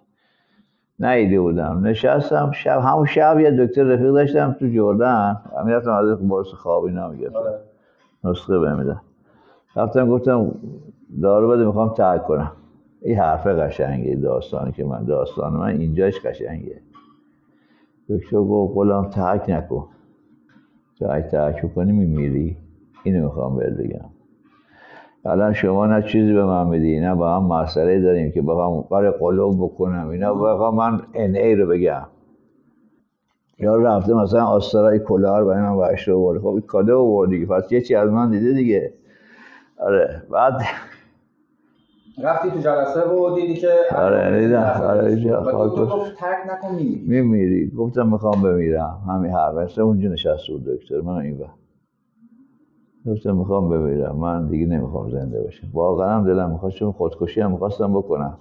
نیده بودم. نشستم شب همون شب یه دکتر رفیق داشتم تو جردن. می‌رفتم از برس خواب اینا می‌گرفتم. نسخه بمیدم رفتم گفتم دارو بده می‌خوام ترک کنم. این حرف قشنگه داستانی که من داستان من اینجاش قشنگه. دکتر گفت غلام ترک نکن. تو اگه ترک کنی میمیری. اینو می‌خوام بهت بگم. الان شما نه چیزی به من میدی نه با هم مسئله داریم که بخوام برای قلوب بکنم. اینا بخوام من ان ای رو بگم. یا رفته مثلا آسترای کلار برای من برش رو برده خب این کاده رو دیگه پس یه چی از من دیده دیگه. آره بعد رفتی تو جلسه و دیدی که آره دیدم. آره گفت ترک نکن میمیری. میمیری. گفتم می‌خوام بمیرم. همین حرف. اونجا نشسته بود دکتر. من این گفتم می‌خوام بمیرم من دیگه نمی‌خوام زنده باشم. واقعا هم دلم می‌خواد چون خودکشی هم می‌خواستم بکنم.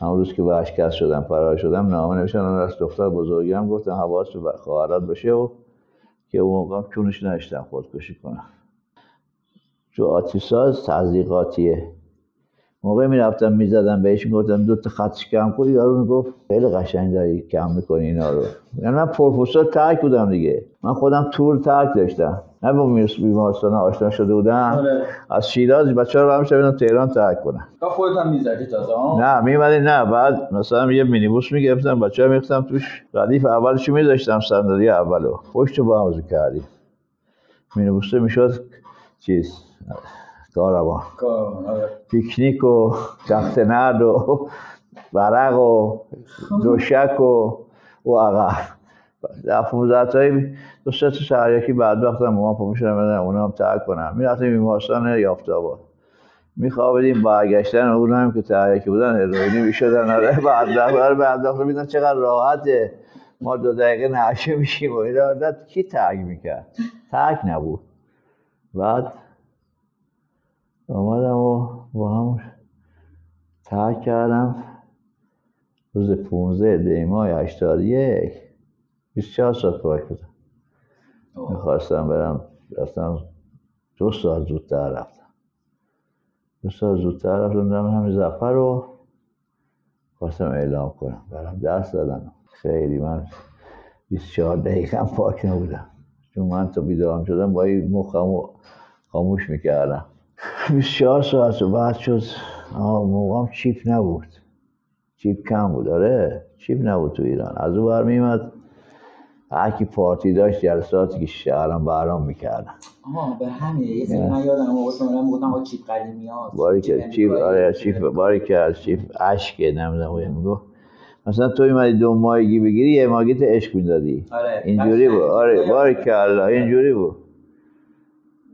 همون روز که ورشکست شدم فرار شدم نامه نوشتم از دختر بزرگم گفتم حواس به خواهرات بشه و که اون موقع چونش نشتم خودکشی کنم. چون آتیساز تزریقاتیه. موقع می‌رفتم می‌زدم بهش می‌گفتم دو تا خطش کم کنی یارو می‌گفت خیلی قشنگ داری کم می‌کنی اینا رو. یعنی من پروفسور ترک بودم دیگه. من خودم تور ترک داشتم. نه با بیمارستان آشنا شده بودم. از شیراز بچه رو همشه بدم تهران ترک کنم تا خودت هم می‌زدی تازه نه میمدی نه بعد مثلا یه مینیبوس می‌گرفتم بچه ها میختم توش. ردیف اولشو میذاشتم صندلی اولو. پشت با هم کردیم مینیبوسه می‌شد چیز کاروان. پیکنیک و تخت نرد و برق و دوشک و و عقب. های دو سه شهریکی بعد وقت هم ما پا می‌شدم بدن اونا هم ترک کنم می‌رفتیم بیمارستان یافت آباد میخوابیدیم برگشتن اون هم که تحریکی بودن هروئینی می‌شدن. آره بعد دفعه بعد میدن چقدر راحته. ما دو دقیقه نعشه میشیم و اینا. کی ترک می‌کرد؟ ترک نبود. بعد آمدم و با هم ترک کردم. روز 15 دیمای 81 24 ساعت پاک بودم می‌خواستم برم رفتم دو ساعت زودتر رفتم. دو ساعت زودتر رفتم دارم همین زفر رو خواستم اعلام کنم. برم دست دادم خیلی من 24 دقیقه هم پاک نبودم. چون من تا بیدارم شدم با این مخم خاموش می‌کردم. 24 ساعت و بعد شد. موقعم چیپ نبود. چیپ کم بود. آره چیپ نبود تو ایران. از او بر میمد هرکی پارتی داشت جلساتی که شهرم برام می‌کردن. آها به همین. یه سری من یادم موقع شما می‌گفتم آقا چیپ قدیمی ها باری که چیپ آره چیپ باری که چیپ اشک نمی‌دونم می‌گفت. مثلا تو اومدی دو ماهگی بگیری یه ماهگیت عشق می‌دادی. آره. اینجوری بود. آره. باری کلا اینجوری بود.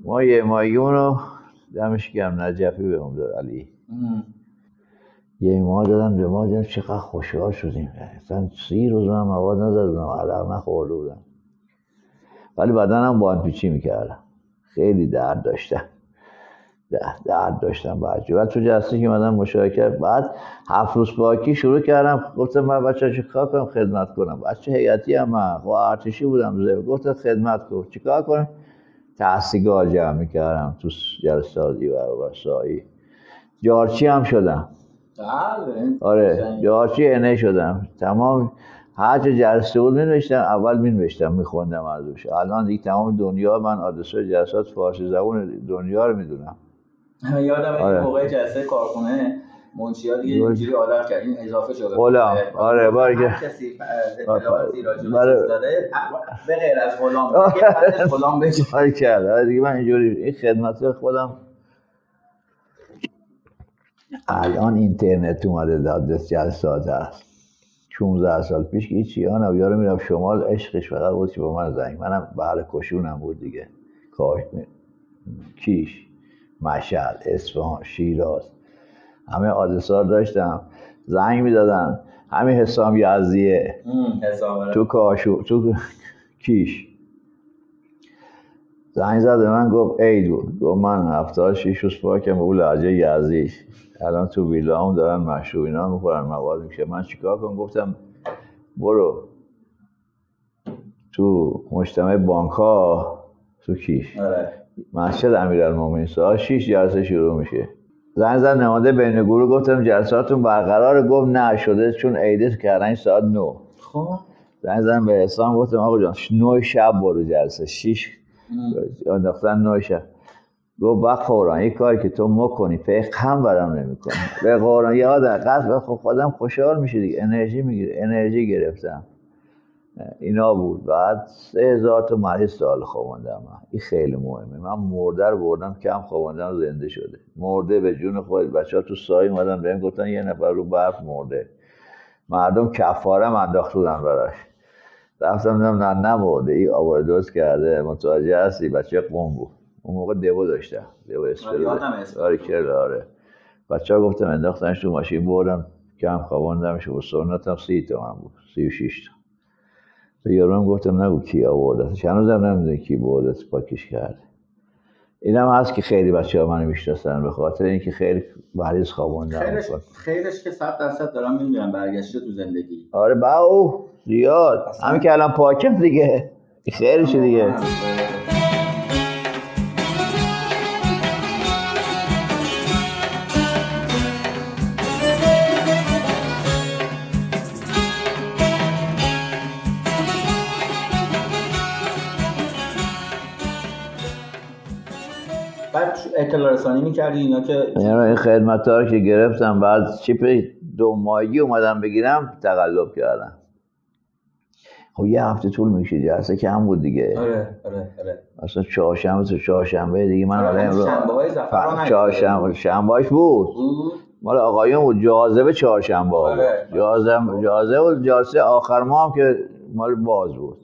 ما یه ماهگیمون رو دمش گرم نجفی به اون داد علی. ام. یه ماه دادم دو ماه دادم چقدر خوشحال شدیم. اصلا سی روز من مواد ندادم عرق نخورده بودم. ولی بدنم با پیچی می‌کردم. خیلی درد داشتم. درد, داشتم بعد بعد تو جلسه که اومدم مشارکت بعد هفت روز پاکی شروع کردم. گفتم من بچه چه کار کنم؟ خدمت کنم. بچه هیئتی هم من؟ خب ارتشی بودم زیر. گفتم خدمت کن. چیکار کنم؟ تحصیلگاه جمع می‌کردم تو جلسات دیور و سایی. جارچی هم شدم. آره قشنگ. جارچی انه شدم تمام هر چه جلسه بود می اول می نوشتم می خوندم ازش الان دیگه تمام دنیا من آدرسای جلسات فارسی زبون دنیا رو می‌دونم من یادم آره. آره. موقع جلسه کارخونه منشیا دیگه درست. اینجوری عادت کرد این اضافه شده غلام. آره، باری که- کسی اطلاعاتی راجع به آره. داره به غیر از غلام غلام آره کرد آره دیگه من اینجوری این خدمت خودم الان اینترنت اومده داد جلسات هست 16 سال پیش که هیچی آن یارو میرم شمال عشقش فقط بود که با من زنگ. منم بهر کشونم بود دیگه. کاش کیش مشهد اصفهان شیراز همه آدرسار داشتم. زنگ می‌دادن. همین حسام یزدیه. تو کاشو تو کیش. زنگ زد به من گفت عید بود گفت من هفتاد شیش روز پاکم به اون لحجه یزدیش الان تو ویلا هم دارن مشروب اینا می‌خورن مواد میشه من چیکار کنم؟ گفتم برو تو مجتمع بانک ها تو کیش. آره. مسجد امیرالمومنین. ساعت 6 جلسه شروع میشه. زنگ زد نماینده بین گروه گفتم جلساتون برقراره. گفت نه شده چون عیده کردن ساعت 9 خب. زنگ زدم به حسام گفتم آقا جان 9 شب برو جلسه. 6 انداختن 9 شب گفت با قرآن یک کاری که تو مکنی پیغام برام نمی‌کنی. به قرآن یاد قصد خب خودم خوشحال میشه دیگه. انرژی می‌گیره انرژی گرفتم. اینا بود. بعد سه هزار تا مریض سال خوابوندم. من این خیلی مهمه. من مرده رو بردم کم خوابوندم زنده شده. مرده به جون خود. بچه ها تو سایه اومدن بهم گفتن یه نفر رو برف مرده. مردم کفاره انداخت بودن براش. رفتم دیدم نه نمرده این آوار دوست کرده. متوجه هستی؟ بچه قوم بود. اون موقع دیو داشتم. دیو اسپرو. یادم اسپرو. آره آره. بچه ها گفتم انداختنش تو ماشین بردم کم خوابوندمش و سنتم سی تومن بود. سی و شیش تا. به یارم گفتم نگو کی آورده. هنوزم نمی‌دونه کی برده پاکش کرده. اینم هست که خیلی بچه ها منو می‌شناسن. به خاطر اینکه خیلی مریض خوابوندم خیرش خیرش که 100 درصد دارم می‌بینم برگشته تو زندگی. آره باو. زیاد. همین که الان پاکم دیگه. خیرشه دیگه. بعد اطلاع رسانی می‌کردی اینا که این خدمت رو که گرفتم بعد چیپ دو ماهگی اومدم بگیرم تقلب کردم. خب یه هفته طول میشه جلسه کم بود دیگه. آره آره آره. اصلا چهارشنبه تا چهارشنبه دیگه من آره، امروز شنبه‌های زفر رو چهارشنبه شنبهاش بود. مال آقایون بود جاذبه چهارشنبه بود. آره. جاذبه جاذبه بود جلسه آخر ما هم که مال باز بود.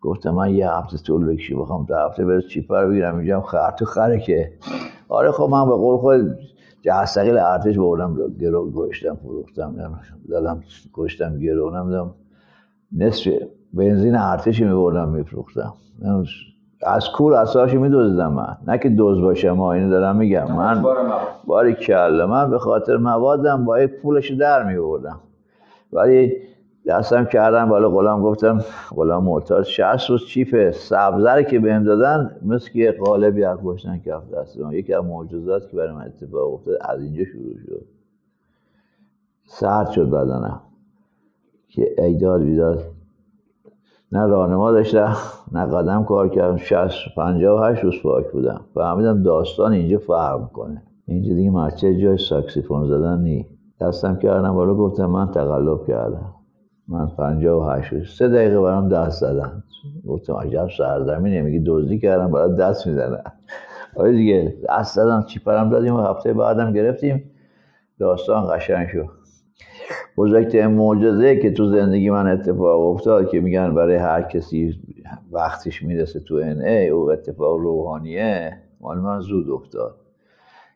گفتم من یه هفته طول بکشی بخوام تا هفته برس چیپر بگیرم؟ اینجا هم خر تو خره که آره خب من به قول خود جهستقیل ارتش بردم گرو گشتم فروختم دادم گشتم گرو نمی‌دونم نصف بنزین ارتشی میبردم میفروختم. از کور اساشی میدوزدم من. نه که دوز باشم ما اینو دارم میگم. من. باری کلا من به خاطر موادم با یک پولش در میبردم. ولی دستم کردم بالا غلام گفتم غلام معتاد 60 روز چیپ سبزر که بهم دادن مثل که قالبی از گشتن کف دستم یکی از معجزات که برای من اتفاق افتاد از اینجا شروع شد. سرد شد بدنم. که ایداد بیداد. نه راهنما داشتم نه قدم کار کردم. 60 58 روز پاک بودم. فهمیدم داستان اینجا فرق می‌کنه. اینجا دیگه مچه جای ساکسیفون زدن نی دستم کردم بالا گفتم من تقلب کردم. من 58 روز سه دقیقه برام دست زدن. گفتم عجب سرزمینه میگه دزدی کردم برای دست می‌زنن آره دیگه دست زدم چیپرم دادیم و هفته بعدم گرفتیم. داستان قشنگ شد. بزرگترین معجزه که تو زندگی من اتفاق افتاد که میگن برای هر کسی وقتش می‌رسه تو ان ای او اتفاق روحانیه. مال من زود افتاد.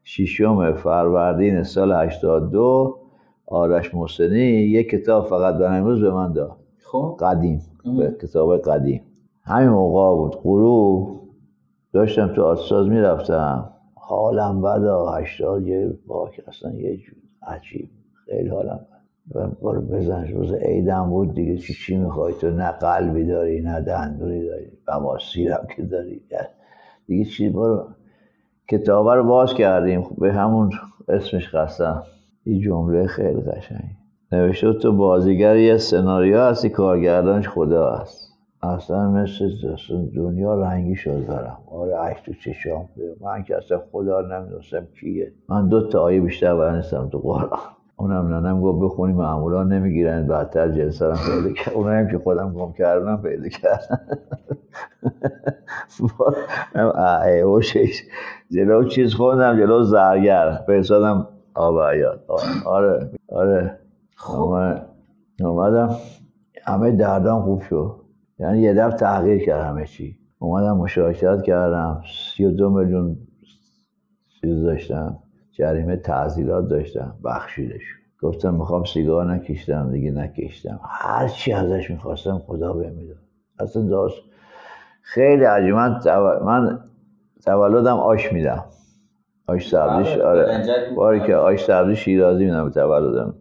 ششم فروردین سال 82 آرش محسنی یک کتاب فقط در امروز به من داد. خب. قدیم. به کتاب قدیم. همین موقع بود. غروب. داشتم تو آتساز می‌رفتم. حالم بدا هشتاد یه باک اصلا یه جور عجیب. خیلی حالم بد. و برو بزن. روز عیدم بود دیگه. چی چی می‌خوای تو؟ نه قلبی داری نه دندونی داری بواسیرم که داری. دیگه چی؟ برو. کتابه رو باز کردیم. به همون اسمش قسم یه جمله خیلی قشنگ. نوشته تو بازیگر یه سناریو هستی کارگردانش خدا هست. اصلا مثل دنیا رنگی شد دارم آره عشق تو چشام. من که اصلا خدا نمی‌دونستم کیه. من دو تا آیه بیشتر برنستم تو قرآن. اونم ننم گفت بخونی معمولا نمی‌گیرن بعدتر جلسه هم پیدا کرد اونم که خودم گم کردم پیدا کردم جلو چیز خوندم جلو زرگر. فرستادم آب عیاد آره آره. آمد- اومدم. همه دردام خوب شد. یعنی یه دفعه تغییر کرد همه چی. اومدم مشارکت کردم. سی و دو میلیون چیز داشتم. جریمه تعذیرات داشتم بخشیدش. گفتم می‌خوام سیگار نکشتم دیگه نکشتم. هر چی ازش می‌خواستم خدا بهم می‌داد. اصلا داشت خیلی عجیب. من, تول... من تولدم آش میدم. آش سبزیش بله، آره. باری که آش سبزی شیرازی میدم به تولدم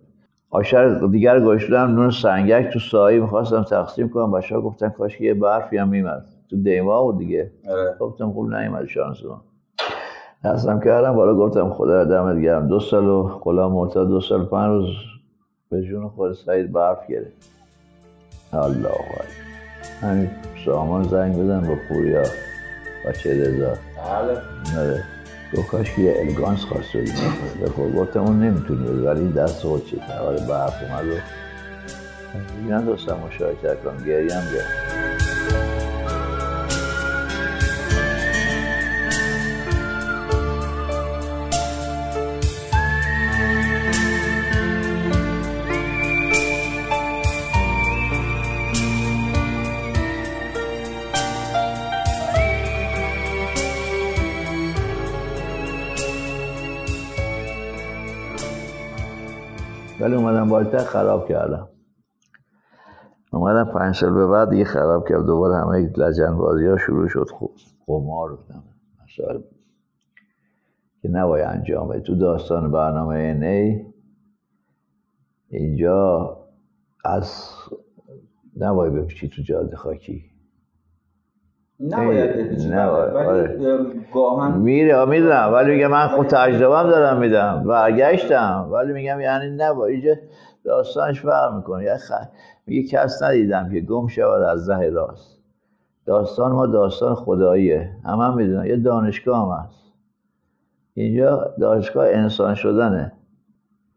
آشر دیگر گوشتم نون سنگک تو سایه می‌خواستم تقسیم کنم. بچه ها گفتن کاش یه برفی هم میمد. تو دیما بود دیگه. آره. گفتم خوب نیومد شانس من دستم کردم بالا گفتم خدا دمت گرم. دو سال و غلام معتاد دو سال پنج روز به جون خود سعید برف گرفت. الله اکبر. همین سامان زنگ بزن با پوریا بچه رضا بله. آره. گفت کاش که یه الگانس خواسته به خود گفتم اون نمی‌تونی بدی ولی دست خود چی آره برف اومد و دیگه نداشتم مشارکت کنم گریم گرم بالاتر خراب کردم. اومدم پنج سال به بعد دیگه خراب کرد دوباره همه لجن بازی ها شروع شد. خب قمار بودم. مثلا که نباید انجام تو داستان برنامه ای اینجا از نباید بپیچی تو جاده خاکی. نباید ای، بپیچی ولی آره. گاهن میره می‌دونم ولی میگم من خود تجربهم دارم میدم برگشتم ولی میگم یعنی نباید اینجا داستانش فرق می‌کنه. یه خ... میگه کس ندیدم که گم شود از ره راست. داستان ما داستان خداییه. همه هم می‌دونن. یه دانشگاه هم هست. اینجا دانشگاه انسان شدنه.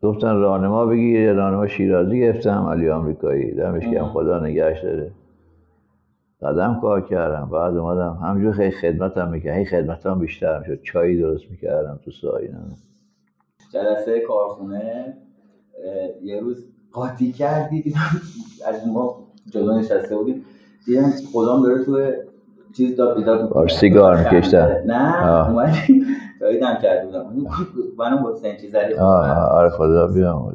گفتن راهنما بگیر یه راهنما شیرازی گرفتم علی آمریکایی. دمش گرم. خدا نگهش داره. قدم کار کردم بعد اومدم همجور خیلی خدمتم می‌کردم هی خدمتم بیشتر می‌شد چایی درست می‌کردم تو سایه جلسه کارخونه یه روز قاطی کردی دیدم از ما جلو نشسته بودیم دیدم خدام داره تو چیز داد بیداد باش سیگار می‌کشتن. نه آه. اومدی دایدم کرده بودم. منم با سنچی زدی آه آه، آره خدا بیام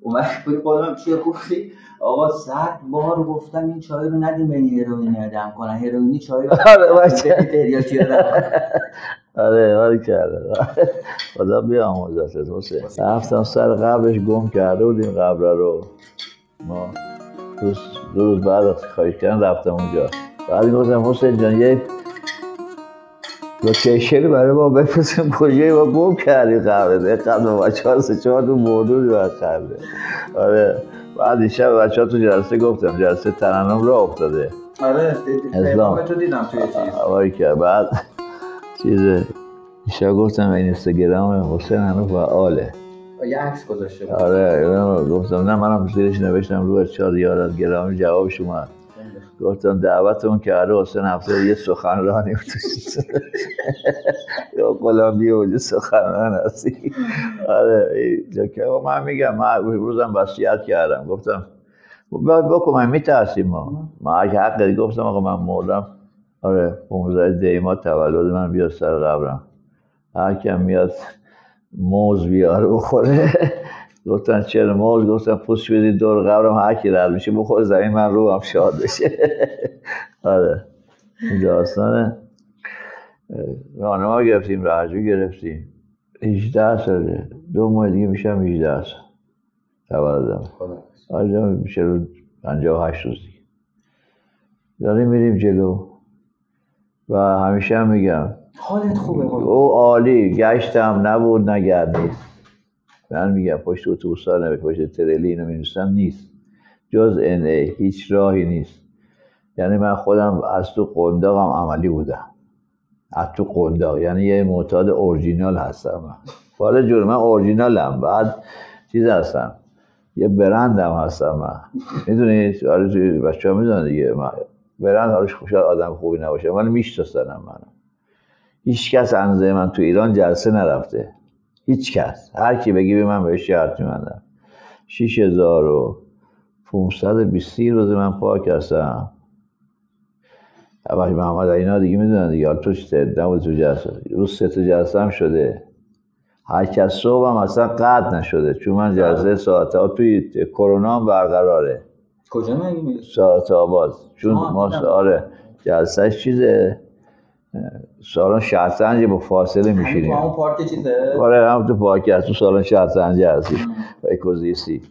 اومد بودی خودم چیه؟ گفتی آقا صد بار گفتم این چای رو ندیم به این هروئینی آدم کنن. هروئینی چای رو آره،. آره کرده. خدا بیاموزت حسین. رفتم سر قبرش گم کرده بودیم قبر رو. ما روز دو روز بعد از خواهش کردن رفتم اونجا. بعد گفتم حسین جان یه لوکیشن برای ما بفرستیم. کجایی ما؟ گم کردیم قبر دقت بچه ها سه چهار تو مردود و خرده آره. بعد این شب بچه ها تو جلسه گفتم جلسه ترنم را افتاده. آره اسلام. تو دیدم توی چیز. بعد چیز ایشا گفتم این اینستاگرام حسین هنوز فعاله. یه عکس گذاشته بود. آره گفتم. نه منم زیرش نوشتم رو از چهار یارات گرامی جوابش اومد. گفتم دعوتمون کرده حسین هفته یه سخنرانی یا قلمبی وجود سخنران هستی. آره که من میگم من روزم وصیت کردم. گفتم بکن من میترسیم ما. ما اگه حق گفتم آقا من مردم. آره 15 دیما تولد من بیاد سر قبرم. هر کم میاد موز بیاره بخوره گفتن چرا موز گفتن پوست بدید دور قبرم هر کی رد میشه بخوره زمین من رو هم شاد بشه. آره. داستانه. راهنما گرفتیم رهجو گرفتیم. 18 ساله. دو ماه دیگه میشم 18 سال. تولدم آره میشه رو 58 روز دیگه. داریم میریم جلو. و همیشه هم میگم. حالت خوبه او عالی گشتم نبود نگردید. من میگم پشت اتوبوس ها پشت تریلی اینو می‌نویسن نیست. جز ان ای هیچ راهی نیست. یعنی من خودم از تو قنداقم عملی بودم. از تو قنداق یعنی یه معتاد اورجینال هستم. من جور من اورجینالم بعد چیز هستم. یه برندم هستم من. می‌دونید آره بچه ها می‌دونن دیگه. من برند حالش خوشحال آدم خوبی نباشه ولی میشناسنم منم هیچ کس اندازه من تو ایران جلسه نرفته. هیچ کس هر کی بگی به من بهش شرط میمندم 6520 روز من پاک هستم. وقتی محمد اینا دیگه می‌دونن دیگه. تو چه نبود تو جلسه. روز سه تا جلسه هم شده. هر کس صبح هم اصلا قد نشده. چون من جلسه ساعت ها توی کرونا هم برقراره. کجا مگه ساعت آباد چون ما آره جلسهش چیزه؟ سالن شطرنج با فاصله میشینیم. همون پارک چیزه؟ آره هم تو پارک هست. تو سالن شطرنج هستی. اکوزیستی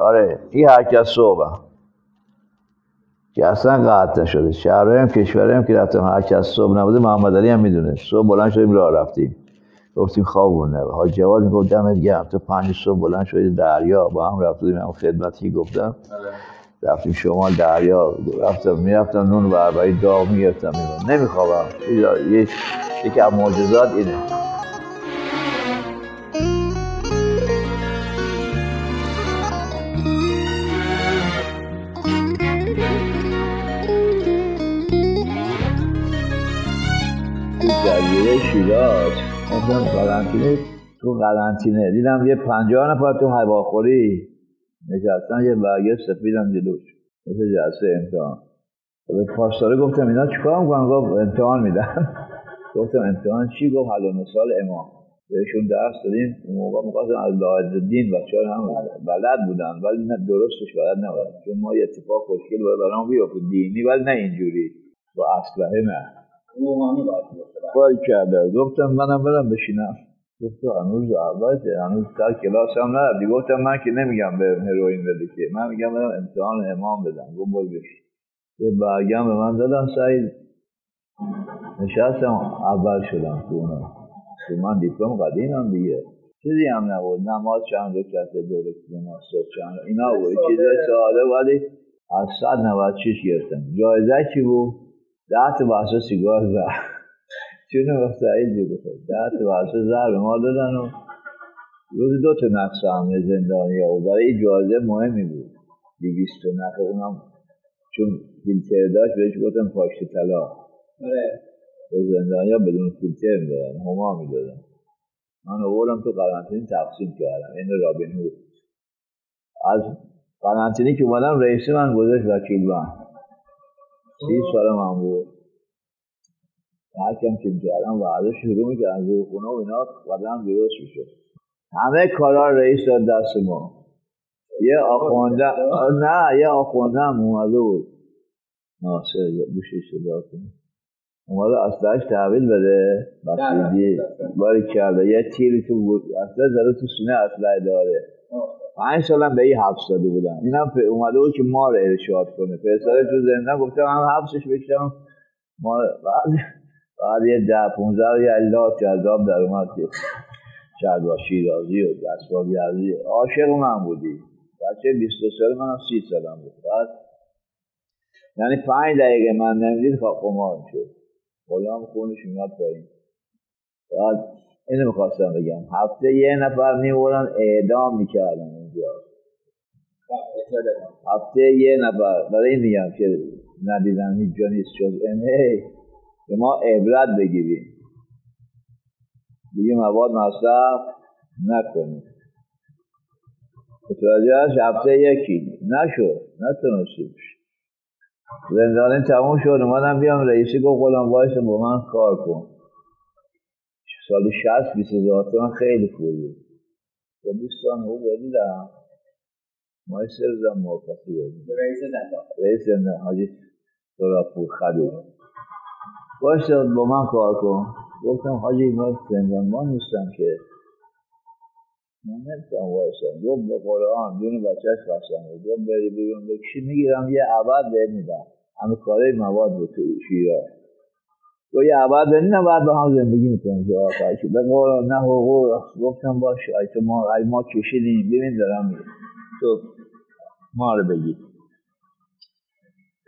آره این هر کس صبح که اصلا قطع نشده. شهرهای هم کشورهای هم که رفتم هر کس صبح نبوده محمد علی هم می‌دونه. صبح بلند شدیم راه رفتیم. گفتیم خوابونه حاج جواد می‌گفت دمت گرم. تو پنج صبح بلند شدیم دریا با هم رفتیم هم خدمتی گفتم. رفتیم شمال دریا رفتم می‌رفتم نون بربری داغ می‌گرفتم نمیخوابم. یه یکی از معجزات اینه. جزیره شیراز. مثلا قرنطینه تو قرنطینه دیدم یه پنجاه نفر تو هواخوری. نشستن یه برگه سفیدم جلوش مثل جلسه امتحان. به پاسداره گفتم اینا چیکار می‌کنن؟ گفت امتحان میدن. گفتم امتحان چی؟ گفت حل مثال امام. بهشون درس دادیم. اون موقع می‌خواستم از لاعد دین بچه هم بلد بودن ولی نه درستش بلد نبودن. چون ما یه اتفاق خوشگل باید برام بیافت دینی ولی نه اینجوری. با اسلحه نه روحانی باید کرده. گفتم منم برم بشینم. گفت هنوز اول هنوز سر کلاس هم نرفتی. گفتم من که نمیگم به هروئین بده که. من میگم برم امتحان امام بدم. گفت برو یه برگم به من دادم سعید. نشستم اول شدم تو اونا تو من دیپلم قدیمم دیگه. چیزی هم نبود. نماز چند رکعت دو رکعت نماز چند اینا بود. چیزای ساده. ولی از صد نوت چیش گرفتم. جایزه چی بود؟ ده تا بحث سیگار زد. چون با سعید بود ده تا بحث زر به ما دادن و روز دو تا نقص همه زندانی ها و برای جایزه مهمی بود. دیویست تا نقص اونم چون فیلتر داشت بهش گفتم پاشت طلا. به زندانی ها بدون فیلتر می‌دادن هما می‌دادن. من آوردم تو قرنطینی تقسیم کردم. این رابین هود. از قرنطینی که اومدم رئیس من گذاشت وکیل من. سی سال من بود. هرکم که کردم ورزش شروع می‌کردن زیر خونه و اینا قدم درست می‌شد. همه کارا رئیس داد دست ما. یه آخونده نه یه آخونده هم اومده بود. ناصر بوشش صدا کنه اومده اصلاش تحویل بده. بسیدی. باری کرده. یه تیری تو بود. اصلا زده تو سونه اصلاح داره پنج سالم به این حبس داده بودن. این هم اومده بود که ما رو ارشاد کنه. پسر تو زندان گفتم هم حبسش بکشم. ما بعد بعد یه ده پونزه یه الله جذاب در اومد که شاید با شیرازی و دستبا گردی عاشق من بودی. بچه 22 سال من هم 30 سالم بود. بعد یعنی پنج دقیقه من نمی‌دید خواه قمار شد غلام خونش میاد پایین. بعد اینو می‌خواستم بگم. هفته یه نفر می‌برن اعدام می‌کردن اونجا هفته یه نفر. برای این میگم که ندیدن هیچ جا نیست. ای که ما عبرت بگیریم. دیگه مواد مصرف نکنیم. متوجه هست؟ هفته یکی. نشد. نتونستیم. زندانی تموم شد. اومدم بیام. رئیسی گفت غلام وایس با من کار کن. سال 60 20 هزار تومن خیلی پول بود. با دوستان او بریدم مای سه روزم موفقی بودیم رئیس زندان. رئیس زندان حاجی سراپور خدو باشه با من کار کن. گفتم حاجی من ما نیستم که. من نمی‌تونم وایسم. گفت به قرآن دون بچهش قسم گفت بری بیرون. بکشی می‌گیرم؟ یه عبد بهت میدم. همه کاره مواد بود تو شیراز تو یه عبد بدین بعد با هم زندگی می‌کنیم. که آخر که به قرآن نه حقوق گفتم باشه ای تو ما ما کشیدیم. ببین دارم میگم. تو ما رو بگی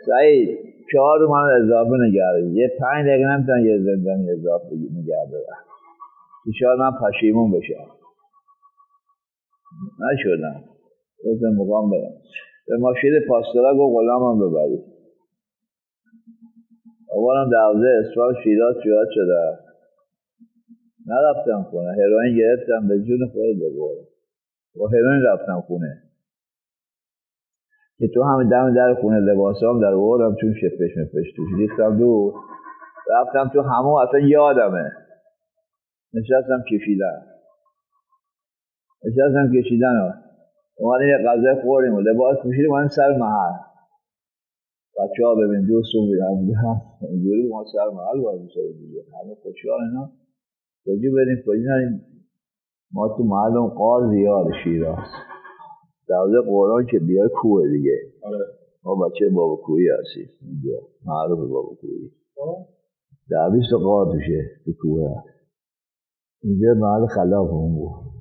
سعید چهار رو من اضافه نگرد یه پنج دقیقه نمی‌تونن یه زندانی اضافه نگرد دارم. شاید من پشیمون بشم. نشدم. گفتم مقام برم. به ماشین پاسترا گفت غلامم ببرید آوارم دوازه اسفال شیراز شیراز شده. نرفتم خونه. هروئین گرفتم به جون خود بگورم با هروئین رفتم خونه. که تو همین دم در خونه لباسام در آوردم چون شپش مپش توش ریختم دو رفتم تو همون اصلا یادمه. نشستم کشیدن. نشستم کشیدن. ها اومدیم یه غذای خوردیم و لباس پوشیدیم اومدیم سر محل. بچه ها ببین دو صبح بیدم اینجوری ما سر محل باید میشه دیگه. همه خوشحال اینا. کجی بریم؟ کجی نریم؟ ما تو محل اون قار زیاد شیراز. دوزه قرآن که بیای کوه دیگه ما بچه بابا کوهی هستیم اینجا معروف بابا کوهی در بیست قار توشه تو کوه هست اینجا محل خلاف اون بود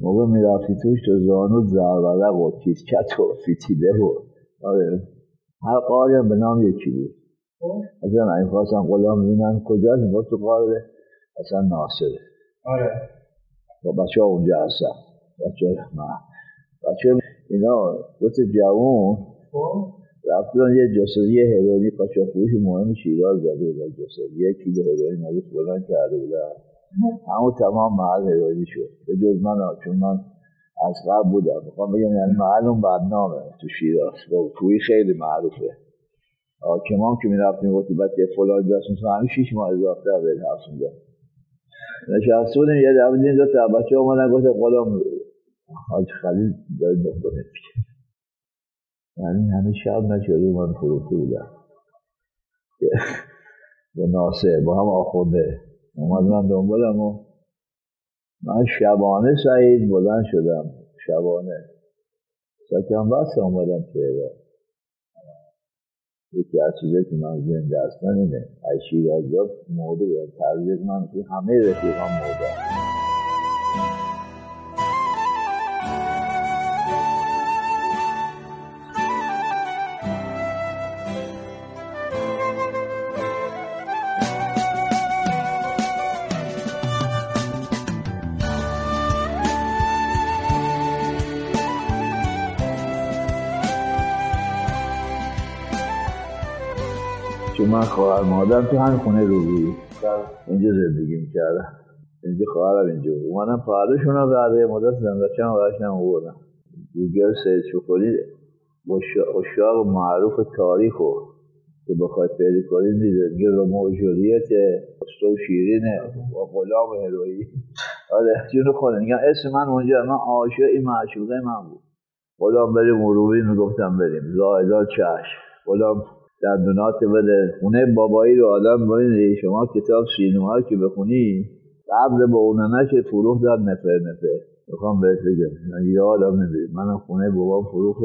موقع می‌رفتی توش تو زانو زربلق و کیسکت و فیتیده و آره هر قاری هم به نام یکی بود اصلا این خواستم غلام می‌بینن کجا می‌گفت تو قار اصلا ناصره آره با بچه ها اونجا هستن بچه من بچه اینا دو تا جوون رفتن یه جسدی هروئینی قاچاقچی مهم شیراز زده بود جسدی یک کیلو هروئین ازش بلند کرده بودن. همون تمام محل هروئینی شد. به جز من ها. چون من از قبل بودم. می‌خوام بگم یعنی محل اون بدنامه تو شیراز. با توی خیلی معروفه. حاکمان که می‌رفتیم گفتی بچه فلان جاست مثلا همین شیش ماه اضافه به هست اونجا نشسته بودیم یه دفعه دیدیم دو تا بچه اومدن گفت غلام حاج خلیل داره دکتر میگه یعنی همه شب نشده من فروخته بودم. به ناصر با هم آخونده. من دنبالم و من شبانه سعید بلند شدم. شبانه. سکم بس اومدم تهران. یکی از چیزایی که من زنده هستم اینه از شیرازی ها مرده بودم تربیت من که همه رفیقان مرده. من خواهر مادرم تو همین خونه روبی اینجا زندگی می‌کردم. اینجا خواهرم اینجا اومدم پرداشون رو بعد مدت زندگی هم برشنم بودم دیگر سید شکلی اشاق معروف تاریخ که بخواید پیدا کنید میگه رومو جولیت استو شیرینه و غلام هروئی آره جون خود میگم اسم من اونجا من عاشق این معشوقه من بود. غلام بریم مروبی می‌گفتم بریم. زایدان چشم. غلام دندونات بده خونه بابایی رو آدم باید شما کتاب سینوها که بخونی قبل با اوننش فروخ داد نفر نفر. می‌خوام بهت بگم. من یادم نمید منم خونه بابام فروخ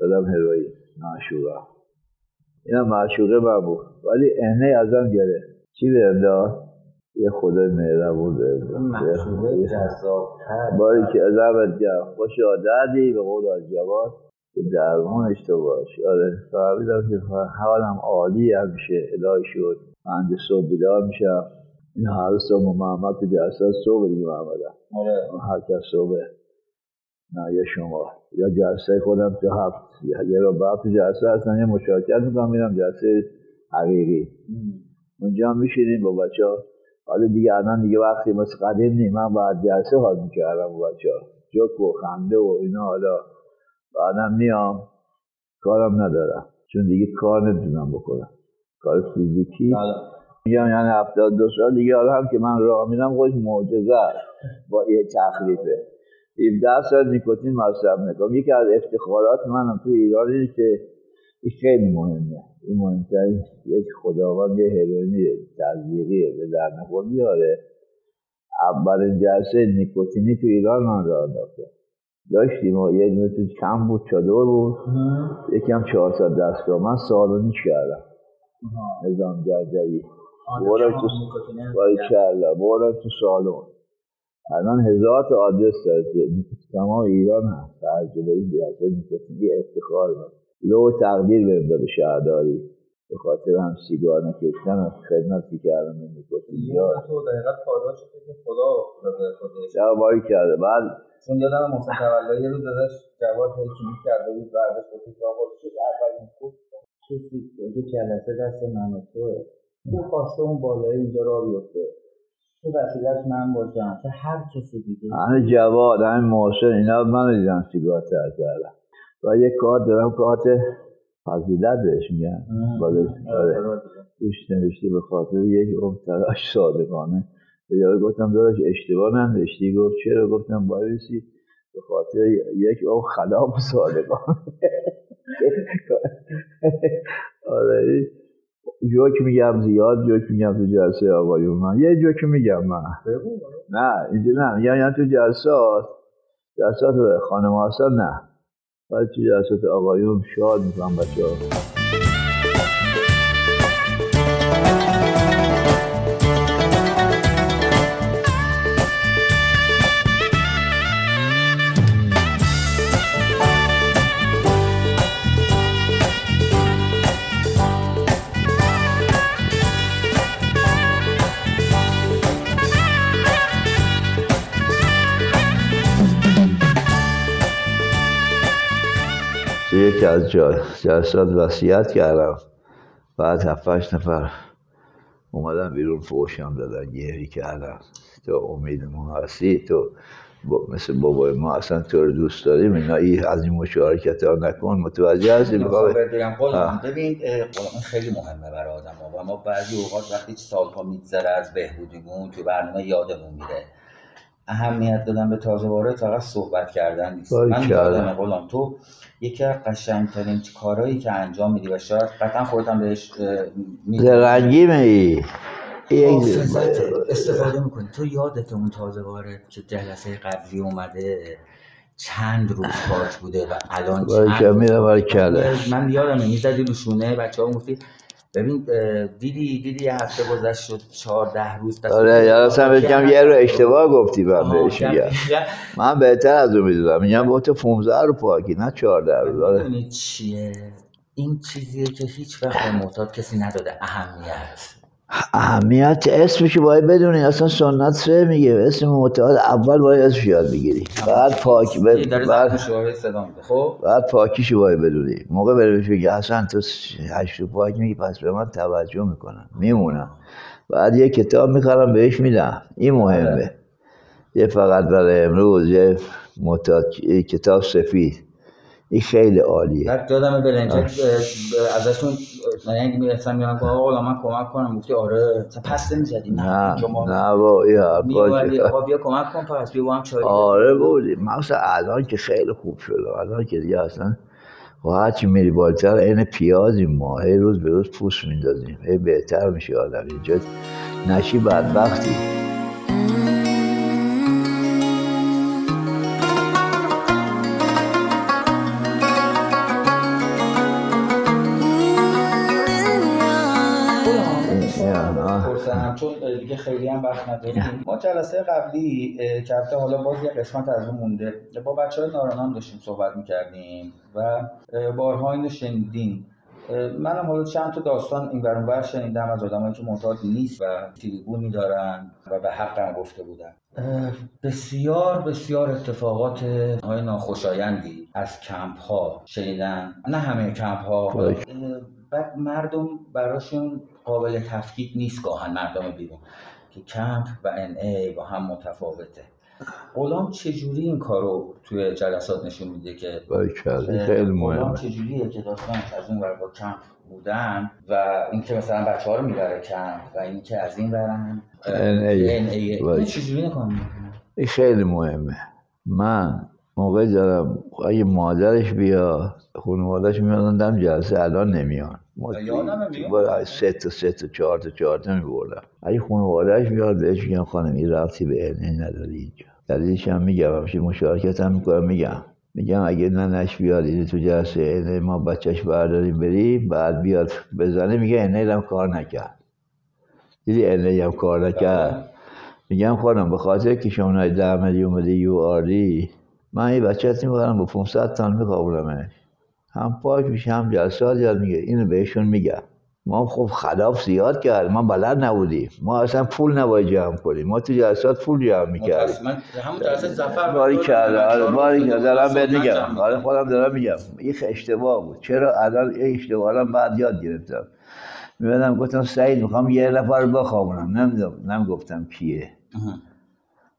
دادم هروئی معشوقه. اینا معشوقه من بود. ولی احنه ازم گره. چی بهم داد یه خدای مهربون بهم باری که ازمت گرم خوش آدردی به قول از تو باش آره فهمیدم که حالم عالی همیشه. الهی شد. من صبح بیدار میشم. این هر صبح محمد تو جلسه صبح دیگه محمد آره. هر کس صبح. نه یه شما. یا جلسه خودم تو هفت. یه رو بعد تو جلسه هستن یه مشارکت می‌کنم میرم جلسه حقیقی. اونجا هم میشینیم با بچه ها حالا دیگه الان دیگه وقتی مثل قدیم نیم. من بعد جلسه حال می‌کردم با بچه ها جوک و خنده و اینا حالا بعدم میام کارم ندارم. چون دیگه کار نمی‌تونم بکنم. کار فیزیکی. میگم یعنی هفتاد دو سال دیگه حالا هم که من راه میرم خودش معجزه با یه تخلیفه 17 سال نیکوتین مصرف نکنم یکی از افتخارات منم تو ایران اینه که این خیلی مهمه. این مهمترین یک خداوند یه هروئینی تزریقیه به در نخور بیاره اولین جلسه نیکوتینی تو ایران من را انداختم داشتیم و یه دونه کم بود چادر بود یکی هم 400 دستگاه. من سالونی کردم نظام جرجری بردم تو باری کرلا بردم تو سالن. الان هزار تا آدرس داره. تمام ایران هست. ترجمه بیازه نیکوتینی افتخار من لو تقدیر داده شهرداری. به خاطر هم سیگار نکشتن و خدمتی کردم به نیکوتینی ها تو دقیقا پاداش که خدا داده خودش. جوابایی کرده. بعد چون یادم محسن تولایی یه روز ازش جواد حکیمی کرده بود بعدش گفت که آقا چه اولین خوب. کسی یه جلسه دست من و توه. تو خواسته اون بالای اینجا را بیفته. چه وسیلش من باشم؟ چه هر کسی دیگه. همه جواد همه محسن اینا من دیدم سیگار تر کردم و یه کارت دارم کارت فضیلت بهش میگن آره. توش نوشته به خاطر یک عمر تلاش صادقانه. به یارو گفتم داداش اشتباه ننوشتی. گفت چرا؟ گفتم بایستی به خاطر یک عمر خلاف صادقانه. آره. جوک میگم زیاد جوک میگم تو جلسه آقایون من یه جوک میگم من. نه اینجا نه. یعنی تو جلسات. جلسات خانم آسان نه. ولی تو جلسات آقایون شاد می‌کنم بچه ها تو یکی از جلسات وصیت کردم. بعد هفتش نفر اومدن بیرون فوشم دادن گیری کردن. تو امید ما هستی؟ تو با مثل بابای ما اصلا تو رو دوست داریم؟ اینا ای از این مشارکت ها نکن متوجه هستی؟ بگم. من. ببین خیلی مهمه برای آدم ها و ما بعضی اوقات وقتی سالها میگذره از بهبودیمون تو برنامه یادمون میره. اهمیت دادن به تازه وارد فقط صحبت کردن نیست من. یادم غلام تو یکی از قشنگترین کارهایی که انجام میدی و شاید قطعا خودت هم بهش. زرنگی می یک حافظت استفاده می‌کنی تو یادت اون تازه وارد که جلسه قبلی اومده چند روز پاک بوده و الان چند. من یادمه می‌زدی رو شونه بچه ها گفتی ببین دیدی دیدی یه هفته گذشت شد چهارده روز دست آره یا اصلا بگم یه رو اشتباه گفتی من بهش میگم. من بهتر از اون می‌دونم. میگم تو 15 رو پاکی نه 14 روز. آره. چیه؟ این چیزیه که هیچ وقت معتاد کسی نداده اهمیت. اهمیت اسمشو باید بدونی. اصلا سنت سه میگه. اسم معتاد اول باید اسمش یاد بگیری. بعد پاک بعد, خب؟ بعد پاکیشو باید بدونی. موقع بره بهش بگی اصلا تو هشت پاک میگی پس به من توجه می‌کنم میمونم. بعد یه کتاب می‌خرم بهش میدم. این مهمه. یه فقط برای امروز یه یه کتاب سفید. این خیلی عالیه. بعد دادم برنجک ازشون یعنی می‌رسم میگم آقا من کمک کنم. گفتی آره پس نمی‌زدی. نه نه با این حرفا بیا کمک کن پس بیا هم چای آره بودی مثلا الان که خیلی خوب شده. الان که دیگه اصلا و هرچی میری بالاتر این پیازیم ما. هی روز به روز پوست میندازیم. هی بهتر میشه آدم. اینجا نشی بدبختی. پرسنم چون دیگه خیلی هم وقت نداریم. ما جلسه قبلی که البته حالا باز یه قسمت از اون مونده با بچه های نارانان داشتیم صحبت می‌کردیم و بارها اینو شنیدیم. منم حالا چند تا داستان این برون بر شنیدم از آدمایی که معتاد نیست و تریبونی دارن و به حقم گفته بودن. بسیار بسیار اتفاقات های ناخوشایندی از کمپ ها شنیدن. نه همه کمپ ها بعد مردم براشون قابل تفکیک نیست گاهن مردم بیرون. که کمپ و ان ای با هم متفاوته. غلام چجوری این کارو توی جلسات نشون میده که خیلی مهمه. غلام چجوریه که داستان از اون ور با کمپ بودن و اینکه مثلا بچه ها رو می‌بره کمپ و اینکه از این برن NA. این چجوری نکنم این خیلی مهمه. من موقع دارم اگه مادرش بیا خانوادهش میادن دم جلسه الان نمیان. ما میاد. سه تا سه تا چهار تا چهار تا میبردم اگه خانوادهش بیاد بهش میگم خانم این رفتی به علمه نداری اینجا. دلیلش هم میگم همشه مشارکت هم می‌کنم میگم. میگم اگه ننش بیاد این تو جلسه علمه ما بچهش برداریم بریم بعد بیاد بزنه. میگه علمه هم کار نکرد. دیدی علمه هم کار نکرد. میگم خانم به خاطر که شما ده میلیون اومده یو آری من این بچه می‌برم با 500 تن میخوابونمش. هم پاک میشه هم جلسات یاد میگه. اینو بهشون میگم. ما خب خلاف زیاد کرد ما بلد نبودیم. ما اصلا پول نباید جمع کنیم. ما تو جلسات پول جمع می‌کردیم. همون جلسه زفر باری کرده آره باری کرده دارم بهت میگم. آره خودم دارم میگم. این اشتباه بود. چرا الان این اشتباه الان بعد یاد گرفتم. می‌بینم گفتم سعید می‌خوام یه نفر بخوابونم. نمی‌دونم نمی‌گفتم کیه.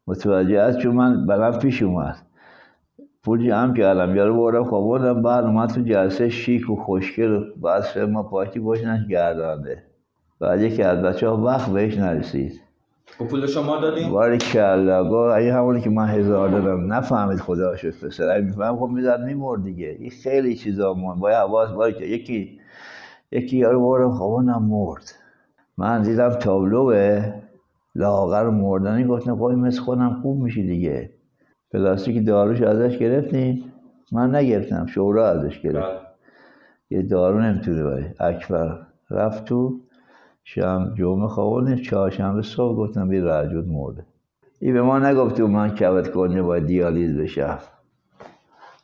متوجه است چون من بلم پیش اومد. پول جمع کردم. یارو بردم خوابوندم بعد اومد تو جلسه شیک و خوشگل بعد سه ما پاکی باشنش گردانده بعد یکی از بچه ها وقت بهش نرسید. و پول شما دادیم باری کلا گفت این همونی که من هزار دادم. نفهمید خدا شد پسر اگه میفهم. خب می‌زد میمرد دیگه. این خیلی چیزا مون باید حواس باری که یکی یکی یارو بردم خوابوندم مرد. من دیدم تابلوه لاغر مردنی. گفتم خب این مثل خودم خوب میشه دیگه. پلاستیک داروش ازش گرفتیم من نگرفتم شورا ازش گرفت. بله. یه دارو نمی‌تونه بایی اکبر رفت تو شم جمعه خوابونه چهارشنبه صبح گفتم بی رجود مرده. این به ما نگفته بود من کبد کنه باید دیالیز بشم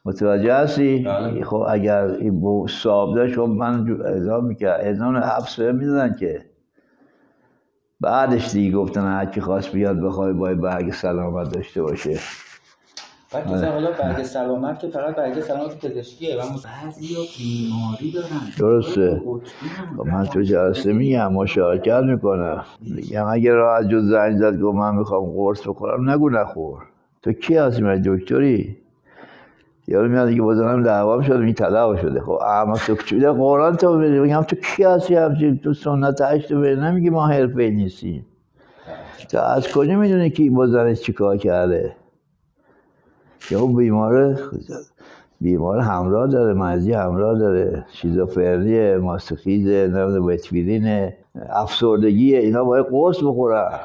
متوجه هستی؟ بله. خب اگر این صاحب داشت خب من اعزام می‌کرد. اعزام حبس می‌دادن که. بعدش دیگه گفتن هر کی خواست بیاد بخوای باید برگ سلامت داشته باشه. بعد آره. مثلا حالا برگ سلامت که فقط برگ سلامت پزشکیه و بعضی بیماری دارن. درسته. خب من تو جلسه میگم مشارکت می‌کنم. میگم اگه راحت جز زنگ زد گفت من می‌خوام قرص بخورم نگو نخور. تو کی هستی؟ من دکتری. یارو میاد دیگه بازنم دعوام شده این طلاق شده. خب اما تو چی ده قرآن تو میگم تو کی هستی همچین؟ تو سنت هشت بری نمیگی ما حرفه نیستیم. تو از کجا می‌دونی کی با زنش چیکار کرده؟ که اون بیماره بیمار همراه داره مزی همراه داره شیزوفرنیه ماستوخیزه نمی‌دونم وتفیرینه افسردگیه اینا باید قرص بخورن.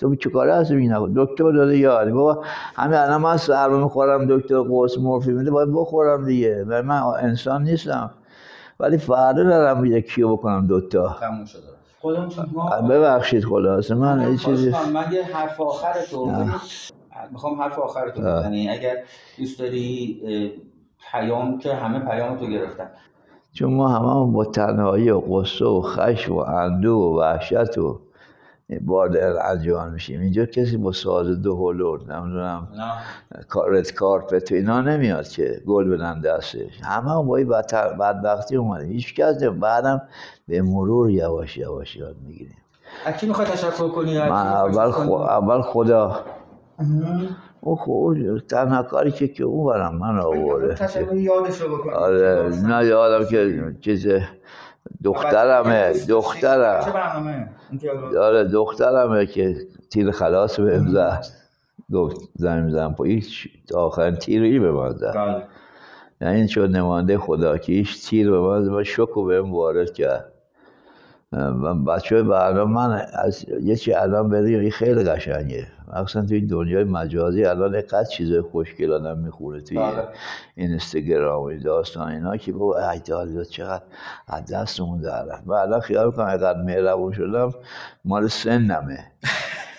تو چه کاره هستی اینا؟ دکتر داده یاد. بابا همین الان من سرما می‌خورم دکتر قرص مورفین میده باید بخورم دیگه. و من انسان نیستم. ولی فردا دارم یکی بکنم دوتا. تموم شده خودم ببخشید خلاصه من این چیزی من یه حرف آخر تو. می‌خوام حرف آخر تو. بزنی. اگر دوست داری پیام که همه پیام تو گرفتن. چون ما همه با تنهایی و قصه و خشم و اندوه و وحشت و بار انجام میشیم. اینجا کسی با ساز دو هلور نمی‌دونم رد کارپت و اینا نمیاد که گل بدن دستش. همه هم با این بدبختی اومدیم. هیچ کس بعدم به مرور یواش یواش یاد می‌گیریم. از کی می‌خوای تشکر کنی من اول, خو... اول خدا. او خود تنها کاری که که او برم من آورده. یادش رو آره نه یادم که چیز دخترمه دخترم. آره دخترمه که تیر خلاص به زد. گفت زنگ می‌زنم. پا هیچ تا آخرین تیری به من زد. بله. یعنی این شد نماینده خدا که هیچ تیر به من و بهم وارد کرد. من بچه برنامه من از یه چی الان بری خیلی قشنگه. مخصوصا توی دنیای مجازی الان اینقدر چیزای خوشگل آدم می‌خوره توی بله. اینستاگرام و داستان اینا که بابا ای داد چقدر از دستمون در رفت من الان خیال کنم اینقدر مهربون شدم مال سنمه.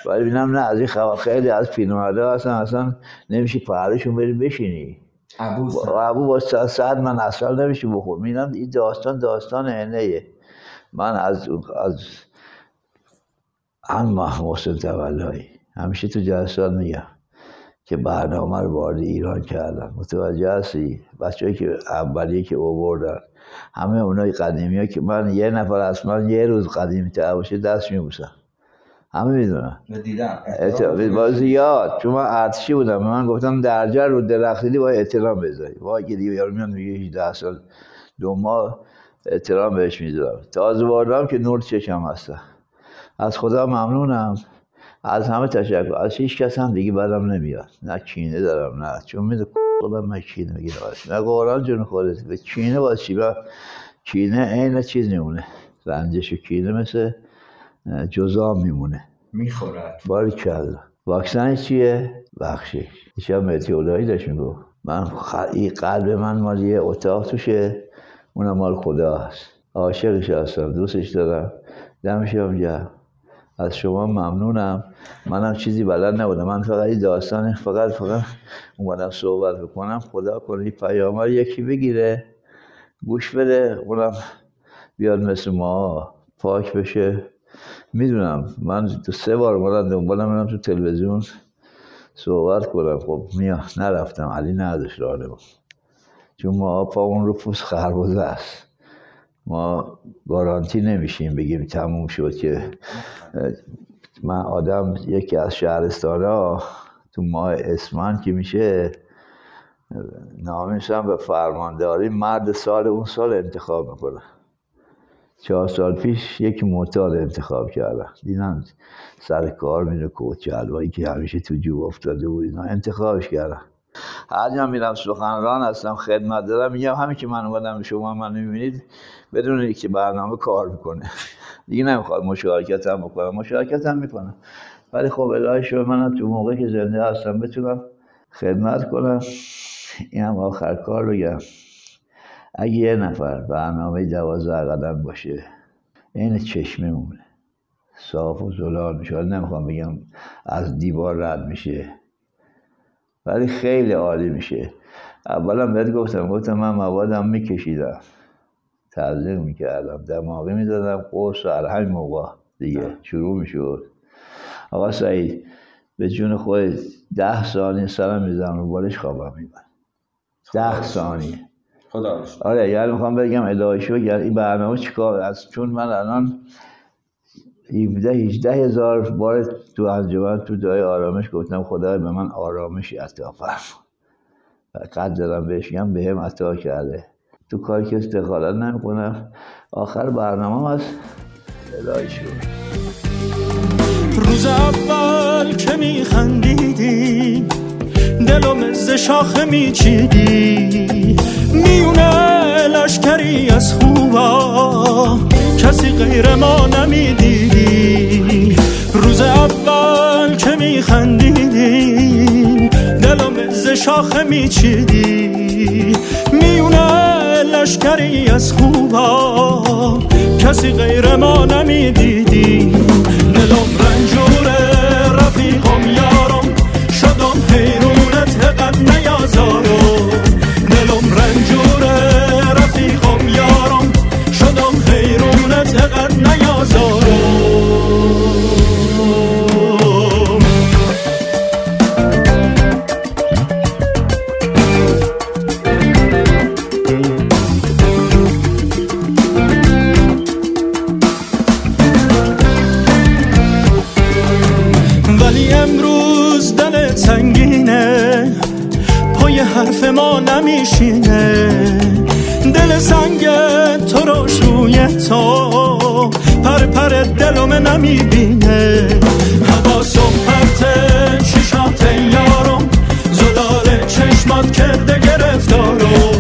ولی ببینم نه از این خبر خیلی از پیرمرده هستن اصلا نمیشه پهلشون بری بشینی. ابو با ساعت من اصلا نمیشه بخور میدم این داستان داستان اینه من از از هم محسن تولایی. همیشه تو جلسات میگم که برنامه رو وارد ایران کردن. متوجه هستی؟ بچه که اولیه که اووردن. همه اونای قدیمی ها که من یه نفر از من یه روز قدیمی تر باشه دست میبوسم. همه می‌دونن. دیدم. با زیاد چون من ارتشی بودم. من گفتم درجه رو درخت دیدی باید احترام بذاری. وای که دیگه یارو میاد میگه 18 سال دو ماه احترام بهش می‌ذارم تازه واردم که نور چشم هستم. از خدا ممنونم. از همه تشکر. از هیچ کس هم دیگه بدم نمیاد. نه کینه دارم نه. چون میده خودم من کینه می‌گیرم. نه قرآن جون خودت. به کینه باید چی؟ با کینه عین چیز میمونه. رنجش و کینه مثل جزام میمونه. می‌خورد. باری کلا واکسن چیه؟ بخشش. ایشا متیولایی داشت میگو من خ... قلب من مال یه اتاق توشه. اونم مال خدا هست عاشقش هستم. دوستش دارم. دمش هم گرم. از شما ممنونم. منم چیزی بلد نبودم. من فقط این داستان فقط فقط اومدم صحبت بکنم. خدا کنه این پیامه یکی بگیره گوش بده اونم بیاد مثل ما. پاک بشه. می‌دونم. من سه بار اومدم دنبالم میرم تو تلویزیون صحبت کنم. خب میا نرفتم. علی نداشت راه چون ما پامون رو پوست خربوزه است. ما گارانتی نمیشیم بگیم تموم شد که من آدم یکی از شهرستان ها تو ماه اسمن که میشه نامیشم به فرمانداری مرد سال اون سال انتخاب می‌کنه چهار سال پیش یک معتاد انتخاب کردم. دیدم سر کار میره حلوایی که همیشه تو جو افتاده بود اینا انتخابش کردم. هر جا میرم سخنران هستم خدمت دارم. میگم همین که من اومدم شما من می‌بینید بدون که برنامه کار می‌کنه. دیگه نمی‌خواد مشارکت هم بکنم. مشارکت هم می‌کنم. ولی خب الهی شما من تو موقع که زنده هستم بتونم خدمت کنم. این هم آخر کار بگم. اگه یه نفر برنامه دوازده قدم باشه این چشمه مونه. صاف و زلال میشه. نمی‌خوام بگم از دیوار رد میشه. ولی خیلی عالی میشه. اولا بهت گفتم گفتم من موادم میکشیدم. تزریق می‌کردم دماغی می‌دادم قرص و همین موقع دیگه شروع می‌شد. آقا سعید به جون خود ده ثانیه سرم می‌زنم رو بالش خوابم میبن ده ثانیه. خدا آره یعنی می‌خوام بگم الهی شو این برنامه چیکار؟ از چون من الان 17 18 هزار بار تو انجمن تو دعای آرامش گفتم خدا به من آرامشی عطا فرما قد دارم بهش میگم به هم عطا کرده. تو کاری که استخالت نمی‌کنم. آخر برنامه هست الهی شو روز اول که میخندیدی دلم ز شاخه میچیدی. میونه لشکری از خوبا کسی غیر ما نمی‌دیدی. روز که میخندیدی دلم ز شاخه میچیدی میونه لشکری از خوبا کسی غیر ما نمی‌دیدی. دلم رنجوره رفیقم یارم شدم حیرونت قد نیازارم. جلومه نمی‌بینه. حواسم پرته چشات یارم. زدار چشمات کرده گرفتارم.